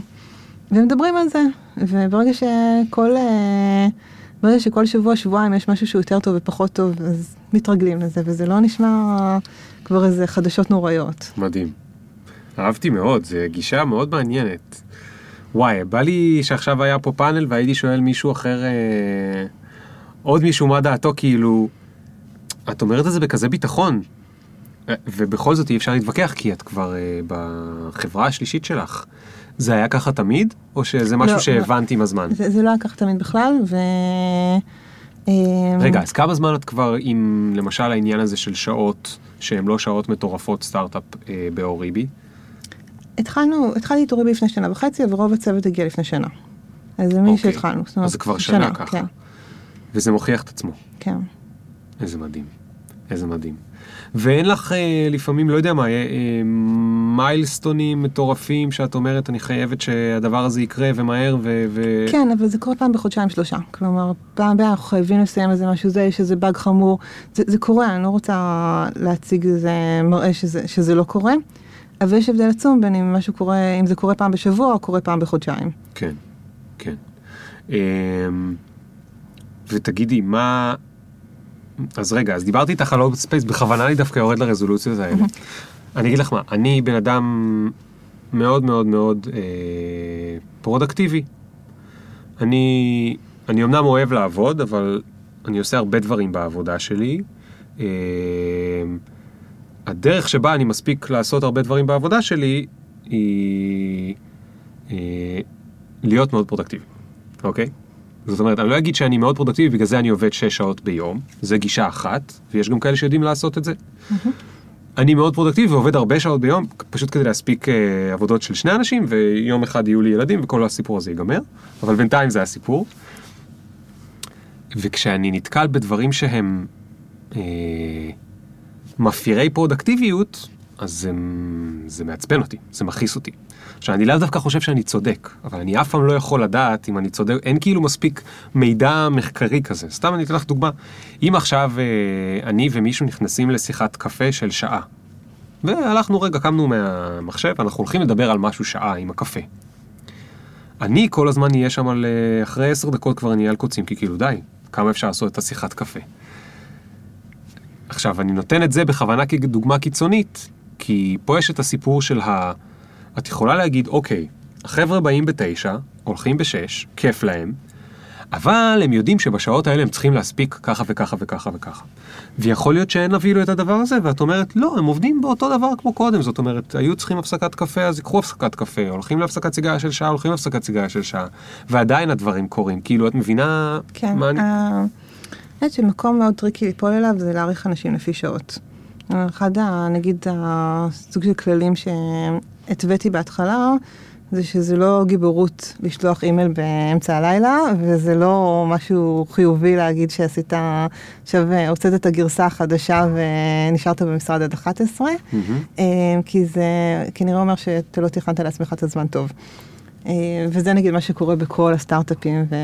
ומדברים על זה, וברגע שכל, אה, ברגע שכל שבוע, שבועיים יש משהו שהוא יותר טוב ופחות טוב, אז מתרגלים לזה, וזה לא נשמע כבר איזה חדשות נוראיות. מדהים. אהבתי מאוד, זו גישה מאוד מעניינת. וואי, בא לי שעכשיו היה פה פאנל והייתי שואל מישהו אחר, אה, עוד מישהו מה דעתו, כאילו, את אומרת את זה בכזה ביטחון, ובכל זאת אי אפשר להתווכח כי את כבר אה, בחברה השלישית שלך. זה היה ככה תמיד, או שזה משהו לא, שהבנת עם הזמן? זה, זה לא היה ככה תמיד בכלל, ו... אה, רגע, אז כמה זמן את כבר עם למשל העניין הזה של שעות שהן לא שעות מטורפות סטארט-אפ אה, באוריבי? התחלנו, התחלתי את אוריבי לפני שנה וחצי, ורוב הצוות הגיע לפני שנה. אז זה מי אוקיי. שהתחלנו. אז זה כבר שנה ככה. כן, וזה מוכיח את עצמו. כן. איזה מדהים. איזה מדהים. ואין לך אה, לפעמים, לא יודע מה, אה, אה, מיילסטונים מטורפים שאת אומרת, אני חייבת שהדבר הזה יקרה ומהר ו... ו... כן, אבל זה קורה פעם בחודשיים שלושה. כלומר, פעם הבאה אנחנו חייבים לסיים איזה משהו זה, יש איזה באג חמור. זה, זה קורה, אני לא רוצה להציג איזה מראה שזה, שזה לא קורה, אבל יש הבדל עצום בין אם משהו קורה, אם זה קורה פעם בשבוע או קורה פעם בחודשיים. כן, כן. אמ, ותגידי, מה... אז רגע, אז דיברתי איתך על open space, בכוונה אני דווקא יורד לרזולוציות האלה. אני אגיד לך מה, אני בן אדם מאוד מאוד מאוד אה, פרודקטיבי. אני, אני אמנם אוהב לעבוד, אבל אני עושה הרבה דברים בעבודה שלי. אה, הדרך שבה אני מספיק לעשות הרבה דברים בעבודה שלי היא אה, להיות מאוד פרודקטיבי, אוקיי? זאת אומרת, אני לא אגיד שאני מאוד פרודקטיבי, בגלל זה אני עובד 6 שעות ביום, זה גישה אחת, ויש גם כאלה שיודעים לעשות את זה. אני מאוד פרודקטיבי ועובד הרבה שעות ביום, פשוט כדי להספיק אה, עבודות של שני אנשים, ויום אחד יהיו לי ילדים וכל הסיפור הזה ייגמר, אבל בינתיים זה הסיפור. וכשאני נתקל בדברים שהם אה, מפיירי פרודקטיביות, אז זה, זה מעצבן אותי, זה מכעיס אותי. עכשיו, אני לאו דווקא חושב שאני צודק, אבל אני אף פעם לא יכול לדעת אם אני צודק, אין כאילו מספיק מידע מחקרי כזה. סתם אני אתן לך דוגמה. אם עכשיו אה, אני ומישהו נכנסים לשיחת קפה של שעה, והלכנו רגע, קמנו מהמחשב, אנחנו הולכים לדבר על משהו שעה עם הקפה. אני כל הזמן אהיה שם על... אה, אחרי עשר דקות כבר אני אהיה על קוצים, כי כאילו די, כמה אפשר לעשות את השיחת קפה. עכשיו, אני נותן את זה בכוונה כדוגמה קיצונית, כי פה יש את הסיפור של ה... את יכולה להגיד, אוקיי, החבר'ה באים בתשע, הולכים בשש, כיף להם, אבל הם יודעים שבשעות האלה הם צריכים להספיק ככה וככה וככה וככה. ויכול להיות שאין אפילו את הדבר הזה, ואת אומרת, לא, הם עובדים באותו דבר כמו קודם, זאת אומרת, היו צריכים הפסקת קפה, אז יקחו הפסקת קפה, הולכים להפסקת סיגריה של שעה, הולכים להפסקת סיגריה של שעה, ועדיין הדברים קורים, כאילו, את מבינה כן, מה אני... אה, אני חושבת שמקום מאוד tricky ליפול אליו זה להעריך אנשים לפי שעות. אחד, נגיד, הסוג של כללים שהתוויתי בהתחלה, זה שזה לא גיבורות לשלוח אימייל באמצע הלילה, וזה לא משהו חיובי להגיד שעשית, עכשיו אה, הוצאת את הגרסה החדשה ונשארת במשרד עד 11, מהמם. אה, כי זה כנראה אומר שאתה לא תכננת לעצמך את הזמן טוב. אה, וזה נגיד מה שקורה בכל הסטארט-אפים, ו...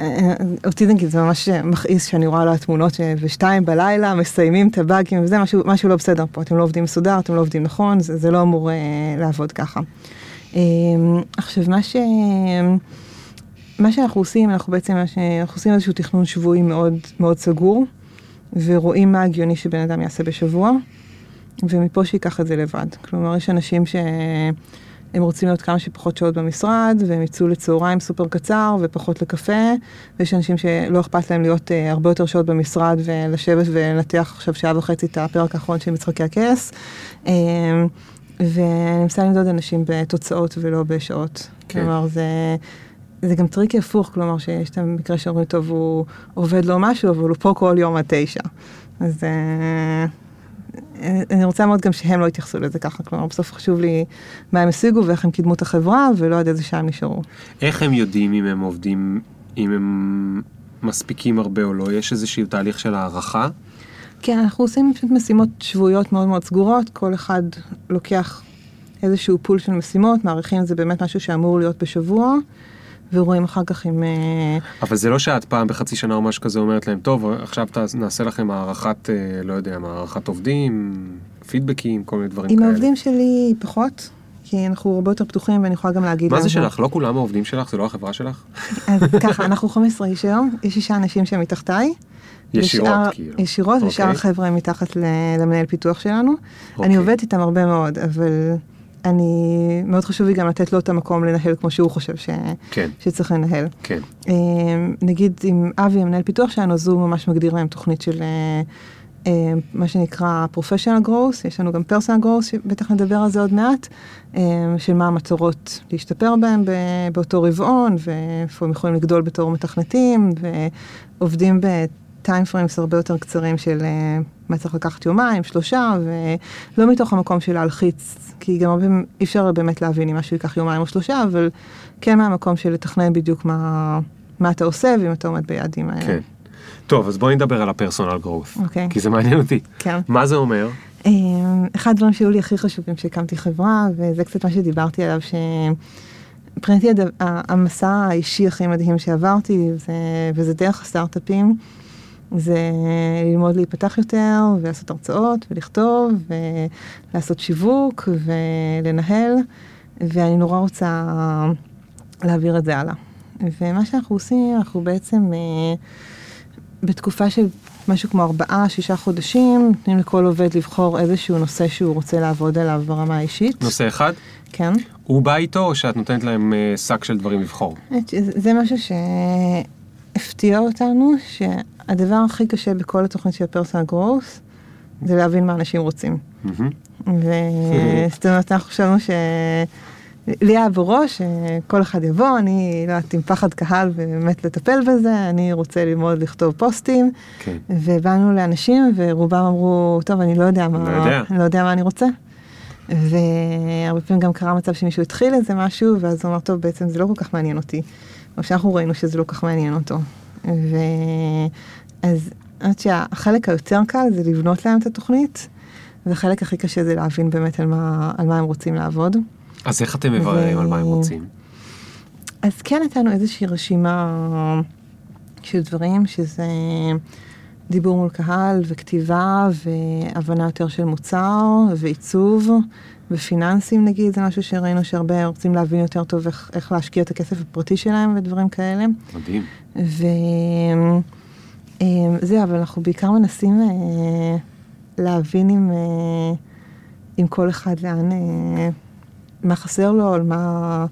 אה, אותי נגיד זה ממש מכעיס שאני רואה לו התמונות שבשתיים בלילה מסיימים את הבאגים וזה משהו, משהו לא בסדר פה, אתם לא עובדים מסודר, אתם לא עובדים נכון, זה, זה לא אמור אה, לעבוד ככה. אה, עכשיו מה ש... מה שאנחנו עושים, אנחנו בעצם, מה שאנחנו עושים איזשהו תכנון שבועי מאוד מאוד סגור, ורואים מה הגיוני שבן אדם יעשה בשבוע, ומפה שייקח את זה לבד. כלומר, יש אנשים שהם רוצים להיות כמה שפחות שעות במשרד, והם יצאו לצהריים סופר קצר ופחות לקפה, ויש אנשים שלא אכפת להם להיות אה, הרבה יותר שעות במשרד ולשבת ולנתח עכשיו שעה וחצי את הפרק האחרון של משחקי הכס. אמ, ואני מנסה למדוד אנשים בתוצאות ולא בשעות. כן. כלומר, זה... זה גם tricky הפוך, כלומר שיש את המקרה שאומרים, טוב, הוא עובד לו משהו, אבל הוא פה כל יום עד תשע. אז אה, אני רוצה מאוד גם שהם לא יתייחסו לזה ככה, כלומר, בסוף חשוב לי מה הם השיגו ואיך הם קידמו את החברה, ולא עד איזה שעה הם נשארו. איך הם יודעים אם הם עובדים, אם הם מספיקים הרבה או לא? יש איזשהו תהליך של הערכה? כן, אנחנו עושים פשוט משימות שבועיות מאוד מאוד סגורות, כל אחד לוקח איזשהו פול של משימות, מעריכים זה באמת משהו שאמור להיות בשבוע, ורואים אחר כך אם... אה, אבל זה לא שאת פעם בחצי שנה או משהו כזה אומרת להם, טוב, עכשיו נעשה לכם הערכת, אה, לא יודע, מה, הערכת עובדים, פידבקים, כל מיני דברים עם כאלה. העובדים שלי פחות, כי אנחנו הרבה יותר פתוחים ואני יכולה גם להגיד... מה זה שלך? לא כולם העובדים שלך? זה לא החברה שלך? אז ככה, אנחנו 15 איש היום, יש שישה אנשים שהם מתחתיי. ישירות, ושאר- כאילו. ישירות, ושאר אוקיי. החבר'ה מתחת למנהל פיתוח שלנו. אוקיי. אני עובדת איתם הרבה מאוד, אבל אני, מאוד חשוב לי גם לתת לו את המקום לנהל כמו שהוא חושב ש... כן, שצריך לנהל. כן. אה, נגיד עם אבי, המנהל פיתוח שלנו, אז הוא ממש מגדיר להם תוכנית של אה, אה, מה שנקרא professional growth, יש לנו גם personal growth, שבטח נדבר על זה עוד מעט, של מה המטרות להשתפר בהם ב- באותו רבעון, ואיפה הם יכולים לגדול בתור מתכנתים, ועובדים ב time frames הרבה יותר קצרים של אה, מה צריך לקחת יומיים, שלושה, ולא מתוך המקום של להלחיץ, כי גם הרבה אי אפשר באמת להבין אם משהו ייקח יומיים או שלושה, אבל כן מהמקום של לתכנן בדיוק מה, מה אתה עושה, ואם אתה עומד ביעדים האלה. כן. טוב, אז בואי נדבר על הפרסונל growth, אוקיי. כי זה מעניין אותי. כן. מה זה אומר? אה, אחד הדברים שהיו לי הכי חשובים כשהקמתי חברה, וזה קצת מה שדיברתי עליו, שמבחינתי הד- ה- המסע האישי הכי מדהים שעברתי, זה, וזה דרך הסטארט-אפים, זה ללמוד להיפתח יותר, ולעשות הרצאות, ולכתוב, ולעשות שיווק, ולנהל, ואני נורא רוצה להעביר את זה הלאה. ומה שאנחנו עושים, אנחנו בעצם אה, בתקופה של משהו כמו ארבעה, שישה חודשים, נותנים לכל עובד לבחור איזשהו נושא שהוא רוצה לעבוד עליו ברמה האישית. נושא אחד? כן. הוא בא איתו או שאת נותנת להם אה, שק של דברים לבחור? שזה- זה משהו שהפתיע אותנו, שהדבר הכי קשה בכל התוכנית של פרסונל גרוס, זה להבין מה אנשים רוצים. וזאת אומרת, אנחנו חשבנו ש... לי היה בראש שכל אחד יבוא, אני לא יודעת, עם פחד קהל ובאמת לטפל בזה, אני רוצה ללמוד לכתוב פוסטים. כן. ובאנו לאנשים ורובם אמרו, טוב, אני לא יודע מה, לא יודע. אני לא יודע מה אני רוצה. והרבה פעמים גם קרה מצב שמישהו התחיל איזה משהו, ואז הוא אמר, טוב, בעצם זה לא כל כך מעניין אותי. או שאנחנו ראינו שזה לא כל כך מעניין אותו. ואז אני חושבת שהחלק היותר קל זה לבנות להם את התוכנית, והחלק הכי קשה זה להבין באמת על מה, על מה הם רוצים לעבוד. אז איך אתם מבררים על מה הם רוצים? אז כן נתנו איזושהי רשימה של דברים, שזה דיבור מול קהל וכתיבה והבנה יותר של מוצר ועיצוב ופיננסים נגיד, זה משהו שראינו שהרבה רוצים להבין יותר טוב איך, איך להשקיע את הכסף הפרטי שלהם ודברים כאלה. מדהים. וזהו, אבל אנחנו בעיקר מנסים אה, להבין עם, אה, עם כל אחד לאן, אה, מה חסר לו, על מה...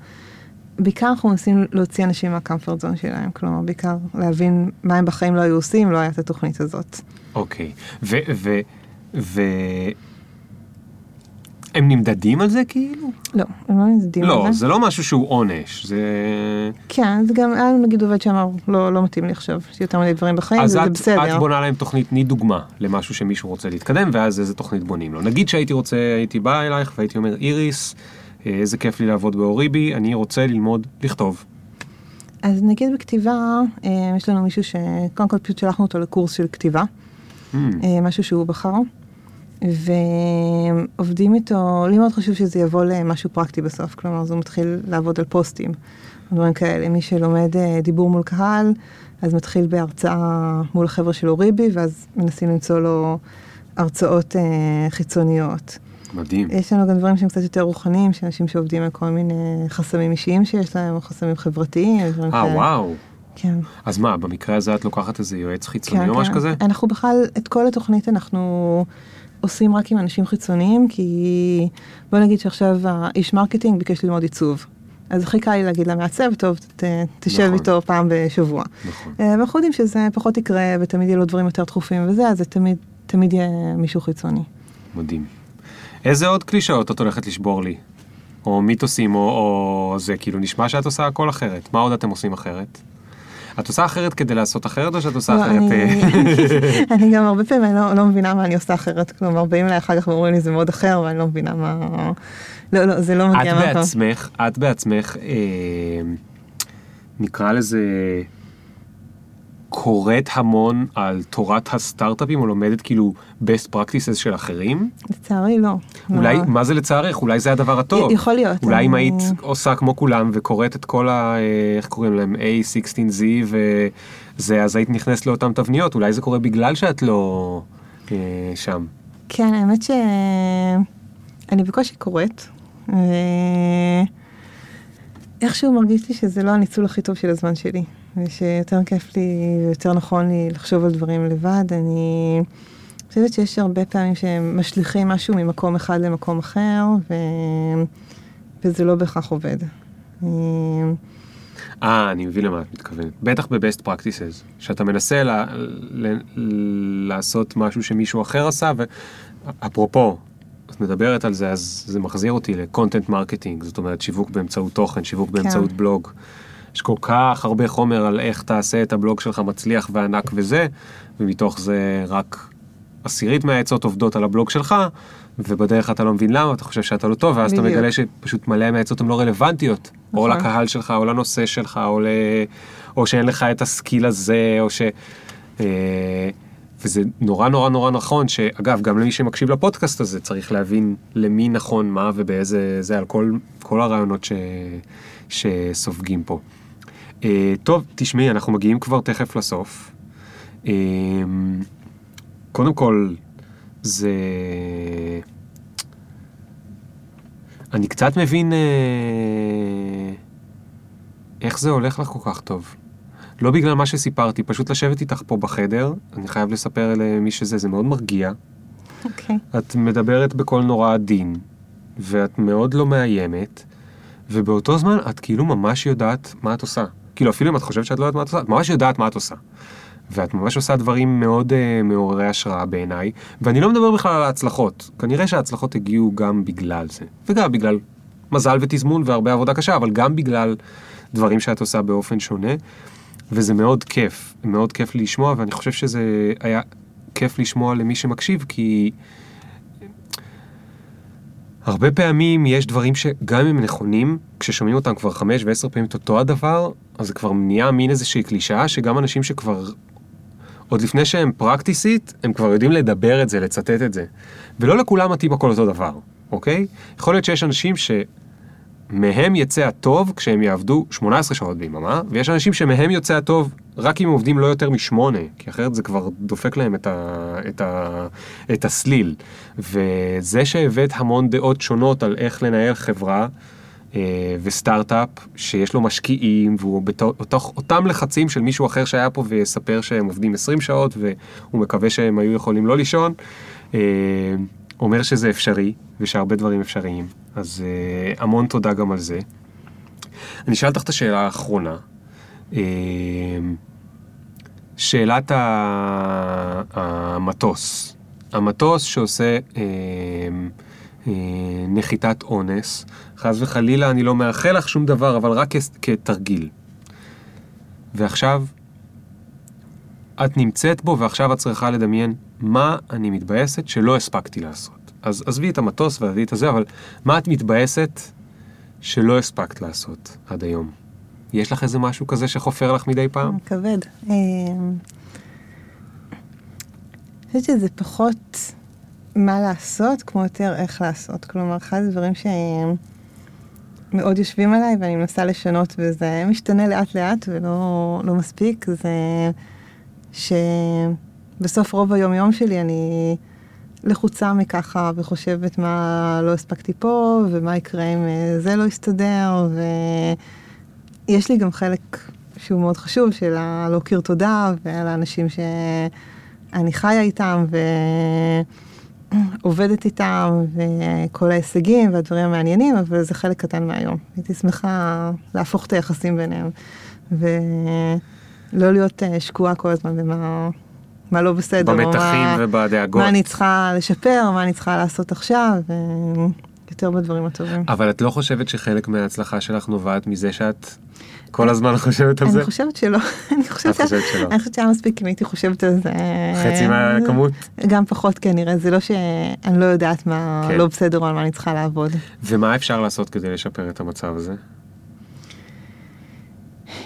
בעיקר אנחנו מנסים להוציא אנשים מהקמפרט זון שלהם, כלומר בעיקר להבין מה הם בחיים לא היו עושים, לא היה את התוכנית הזאת. אוקיי, ו... ו... ו... הם נמדדים על זה כאילו? לא, הם לא נמדדים לא, על זה. זה לא משהו שהוא עונש, זה... כן, זה גם היה לנו נגיד עובד שאמר, לא, לא מתאים לי עכשיו, יש לי יותר מדי דברים בחיים, אז וזה את, בסדר. את בונה להם תוכנית, תני דוגמה למשהו שמישהו רוצה להתקדם, ואז איזה תוכנית בונים לו. נגיד שהייתי רוצה, הייתי בא אלייך והייתי אומר, איריס, אה, איזה כיף לי לעבוד באוריבי, אני רוצה ללמוד לכתוב. אז נגיד בכתיבה, אה, יש לנו מישהו שקודם כל פשוט שלחנו אותו לקורס של כתיבה, Hmm, אה, משהו שהוא בחר, ועובדים איתו, לי מאוד חשוב שזה יבוא למשהו פרקטי בסוף, כלומר, אז הוא מתחיל לעבוד על פוסטים, דברים כאלה, מי שלומד אה, דיבור מול קהל, אז מתחיל בהרצאה מול החבר'ה של אוריבי, ואז מנסים למצוא לו הרצאות אה, חיצוניות. מדהים. יש לנו גם דברים שהם קצת יותר רוחניים, שאנשים שעובדים על כל מיני חסמים אישיים שיש להם, או חסמים חברתיים, דברים אה, כאלה. וואו. כן. אז מה, במקרה הזה את לוקחת איזה יועץ חיצוני כן, או משהו כן. כזה? אנחנו בכלל, את כל התוכנית אנחנו עושים רק עם אנשים חיצוניים, כי בוא נגיד שעכשיו האיש marketing ביקש ללמוד עיצוב. אז הכי קל לי להגיד למעצב, טוב, ת, תשב נכון. איתו פעם בשבוע. נכון. אה, ואנחנו יודעים שזה פחות יקרה, ותמיד יהיו לו דברים יותר דחופים וזה, אז זה תמיד, תמיד יהיה מישהו חיצוני. מדהים. איזה עוד קלישאות את הולכת לשבור לי? או מיתוסים, או, או זה, כאילו נשמע שאת עושה הכל אחרת. מה עוד אתם עושים אחרת? את עושה אחרת כדי לעשות אחרת, או שאת עושה לא, אחרת... אני, אני גם הרבה פעמים אני לא, לא מבינה מה אני עושה אחרת, כלומר באים אליי אחר כך ואומרים לי זה מאוד אחר ואני לא מבינה מה, לא, לא, זה לא את מגיע מהפעם. בעצמך, את בעצמך, אה, נקרא לזה, קוראת המון על תורת הסטארט-אפים, או לומדת כאילו best practices של אחרים? לצערי לא. אולי, לא. מה זה לצערך? אולי זה הדבר הטוב. י- יכול להיות, אולי אם אני- היית עושה כמו כולם וקוראת את כל ה... אה, איך קוראים להם? A16Z וזה, אז היית נכנסת לאותן תבניות. אולי זה קורה בגלל שאת לא אה, שם. כן, האמת שאני בקושי קוראת, ואיכשהו מרגיש לי שזה לא הניצול הכי טוב של הזמן שלי, ושיותר כיף לי ויותר נכון לי לחשוב על דברים לבד. אני חושבת שיש הרבה פעמים שהם משליכים משהו ממקום אחד למקום אחר, ו... וזה לא בהכרח עובד. אה, אני מבין למה את מתכוונת. בטח ב-best practices, שאתה מנסה ל- ל- לעשות משהו שמישהו אחר עשה, ואפרופו, את מדברת על זה, אז זה מחזיר אותי ל-content marketing, זאת אומרת שיווק באמצעות תוכן, שיווק באמצעות בלוג. יש כל כך הרבה חומר על איך תעשה את הבלוג שלך מצליח וענק וזה, ומתוך זה רק עשירית מהעצות עובדות על הבלוג שלך, ובדרך אתה לא מבין למה, אתה חושב שאתה לא טוב, ואז אתה בדיוק. מגלה שפשוט מלא מהעצות הן לא רלוונטיות, או נכון. לקהל שלך, או לנושא שלך, או, ל... או שאין לך את הסקיל הזה, או ש... אה, וזה נורא נורא נורא נכון, שאגב, גם למי שמקשיב לפודקאסט הזה, צריך להבין למי נכון מה ובאיזה, זה על כל, כל הרעיונות ש... שסופגים פה. אה, טוב, תשמעי, אנחנו מגיעים כבר תכף לסוף. אה, קודם כל, זה... אני קצת מבין אה, איך זה הולך לך כל כך טוב. לא בגלל מה שסיפרתי, פשוט לשבת איתך פה בחדר, אני חייב לספר למי שזה, זה מאוד מרגיע. אוקיי. את מדברת בקול נורא עדין, ואת מאוד לא מאיימת, ובאותו זמן את כאילו ממש יודעת מה את עושה. כאילו אפילו אם את חושבת שאת לא יודעת מה את עושה, את ממש יודעת מה את עושה. ואת ממש עושה דברים מאוד uh, מעוררי השראה בעיניי, ואני לא מדבר בכלל על ההצלחות. כנראה שההצלחות הגיעו גם בגלל זה, וגם בגלל מזל ותזמון והרבה עבודה קשה, אבל גם בגלל דברים שאת עושה באופן שונה, וזה מאוד כיף, מאוד כיף לשמוע, ואני חושב שזה היה כיף לשמוע למי שמקשיב, כי הרבה פעמים יש דברים שגם אם נכונים, כששומעים אותם כבר חמש ועשר פעמים את אותו הדבר, אז זה כבר נהיה מין איזושהי קלישאה, שגם אנשים שכבר, עוד לפני שהם פרקטיסית, הם כבר יודעים לדבר את זה, לצטט את זה. ולא לכולם מתאים הכל אותו דבר, אוקיי? יכול להיות שיש אנשים ש... מהם יצא הטוב כשהם יעבדו 18 שעות ביממה, ויש אנשים שמהם יוצא הטוב רק אם עובדים לא יותר משמונה, כי אחרת זה כבר דופק להם את, ה, את, ה, את הסליל. וזה שהבאת המון דעות שונות על איך לנהל חברה אה, וסטארט-אפ שיש לו משקיעים, והוא בתוך אותם לחצים של מישהו אחר שהיה פה ויספר שהם עובדים 20 שעות, והוא מקווה שהם היו יכולים לא לישון, אה, אומר שזה אפשרי, ושהרבה דברים אפשריים. אז uh, המון תודה גם על זה. אני אשאל אותך את השאלה האחרונה. Uh, שאלת המטוס. המטוס שעושה uh, uh, נחיתת אונס, חס וחלילה אני לא מאחל לך שום דבר, אבל רק כתרגיל. ועכשיו, את נמצאת בו ועכשיו את צריכה לדמיין מה אני מתבאסת שלא הספקתי לעשות. אז עזבי את המטוס ועזבי את הזה, אבל מה את מתבאסת שלא הספקת לעשות עד היום? יש לך איזה משהו כזה שחופר לך מדי פעם? כבד. אמ, אני חושבת שזה פחות מה לעשות, כמו יותר איך לעשות. כלומר, אחד הדברים שמאוד יושבים עליי ואני מנסה לשנות, וזה משתנה לאט לאט ולא לא מספיק, זה שבסוף רוב היום יום שלי אני... לחוצה מככה וחושבת מה לא הספקתי פה ומה יקרה אם אה, זה לא יסתדר ויש לי גם חלק שהוא מאוד חשוב של הלהכיר תודה ועל האנשים שאני חיה איתם ועובדת איתם וכל ההישגים והדברים המעניינים אבל זה חלק קטן מהיום. הייתי שמחה להפוך את היחסים ביניהם ולא להיות אה, שקועה כל הזמן במה מה לא בסדר. במתחים ובדאגות. מה אני צריכה לשפר, מה אני צריכה לעשות עכשיו, יותר בדברים הטובים. אבל את לא חושבת שחלק מההצלחה שלך נובעת מזה שאת כל הזמן חושבת על זה? אני חושבת שלא. אני חושבת שלא. אני חושבת שהיה מספיק אם הייתי חושבת על זה. חצי מהכמות? גם פחות כנראה, זה לא שאני לא יודעת מה כן. לא בסדר או על מה אני צריכה לעבוד. ומה אפשר לעשות כדי לשפר את המצב הזה?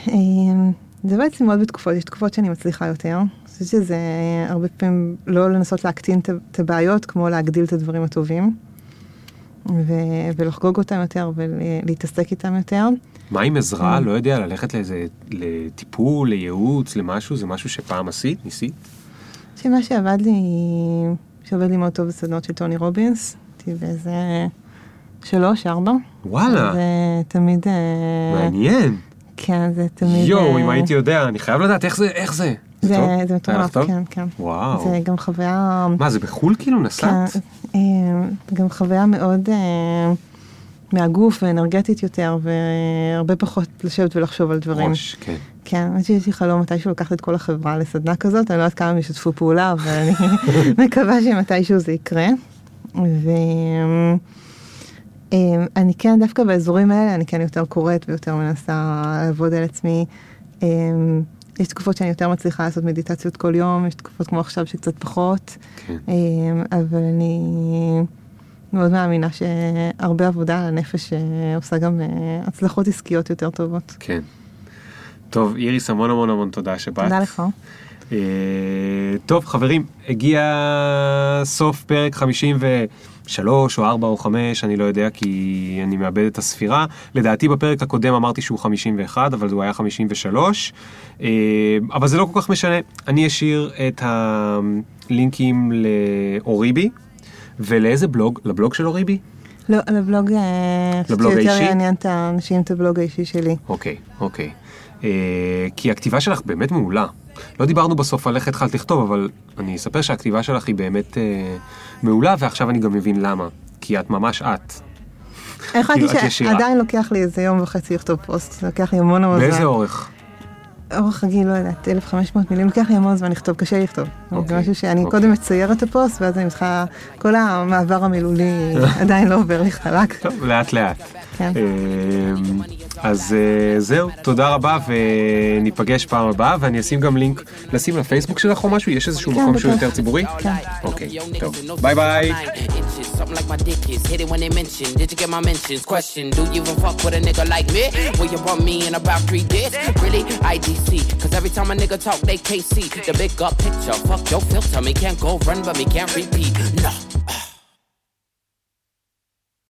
אמ, זה בעצם מאוד בתקופות, יש תקופות שאני מצליחה יותר. חושבת שזה הרבה פעמים לא לנסות להקטין את הבעיות, כמו להגדיל את הדברים הטובים, ו- ולחגוג אותם יותר ולהתעסק איתם יותר. מה עם עזרה? לא יודע, ללכת לאיזה, לטיפול, לייעוץ, למשהו? זה משהו שפעם עשית? ניסית? שמה שעבד לי, שעובד לי מאוד טוב בסדנות של טוני רובינס, הייתי באיזה שלוש, ארבע. וואלה. זה תמיד... אה, מעניין. כן, זה תמיד... יואו, אם אה, הייתי יודע, אני חייב לדעת איך זה, איך זה. זה, זה מטורף, כן, כן. וואו. זה גם חוויה... מה, זה בחו"ל כאילו נסעת? כן, אה, גם חוויה מאוד אה, מהגוף ואנרגטית יותר, והרבה פחות לשבת ולחשוב על דברים. ראש, כן. כן, האמת שיש לי חלום מתישהו לקחת את כל החברה לסדנה כזאת, אני לא יודעת כמה הם ישתפו פעולה, אבל אני מקווה שמתישהו זה יקרה. ו... אמ, אני כן, דווקא באזורים האלה, אני כן יותר קוראת ויותר מנסה לעבוד על עצמי. יש תקופות שאני יותר מצליחה לעשות מדיטציות כל יום, יש תקופות כמו עכשיו שקצת פחות. כן. אמ, אבל אני מאוד מאמינה שהרבה עבודה על הנפש אה, עושה גם אה, הצלחות עסקיות יותר טובות. כן. טוב, איריס, המון המון המון תודה שבאת. תודה לך. Uh, טוב, חברים, הגיע סוף פרק 50 ו... שלוש או ארבע או חמש, אני לא יודע כי אני מאבד את הספירה. לדעתי בפרק הקודם אמרתי שהוא 51, אבל הוא היה 53. אה, אבל זה לא כל כך משנה. אני אשאיר את הלינקים לאוריבי, ולאיזה בלוג? לבלוג של אוריבי? לא, לבלוג, אה, לבלוג האישי? שיותר יעניין את האנשים את הבלוג האישי שלי. אוקיי, אוקיי. אה, כי הכתיבה שלך באמת מעולה. לא דיברנו בסוף על איך התחלת לכתוב, אבל אני אספר שהכתיבה שלך היא באמת אה, מעולה, ועכשיו אני גם מבין למה. כי את ממש את. החלטתי כאילו, שעדיין לוקח לי איזה יום וחצי לכתוב פוסט, זה לוקח לי המון המון זמן. באיזה אורך? אורך רגיל, לא יודעת, 1500 מילים, לוקח לי המון זמן לכתוב, קשה לכתוב. אוקיי, זה משהו שאני אוקיי. קודם מצייר את הפוסט, ואז אני צריכה, כל המעבר המילולי עדיין לא עובר לי חלק. טוב, לאט לאט. כן. אמ, אז אה, זהו, תודה רבה וניפגש פעם הבאה ואני אשים גם לינק, נשים לפייסבוק שלך או משהו? יש איזשהו כן, מקום שהוא. יותר ציבורי? כן. אוקיי, טוב. ביי ביי. Something like my dick is hit it when they mention. Did you get my mentions? Question: Do you even fuck with a nigga like me? Will you want me in about three days? Really? IDC. Cause every time a nigga talk, they KC. The big up picture. Fuck your filter. Me can't go run, but me can't repeat. No.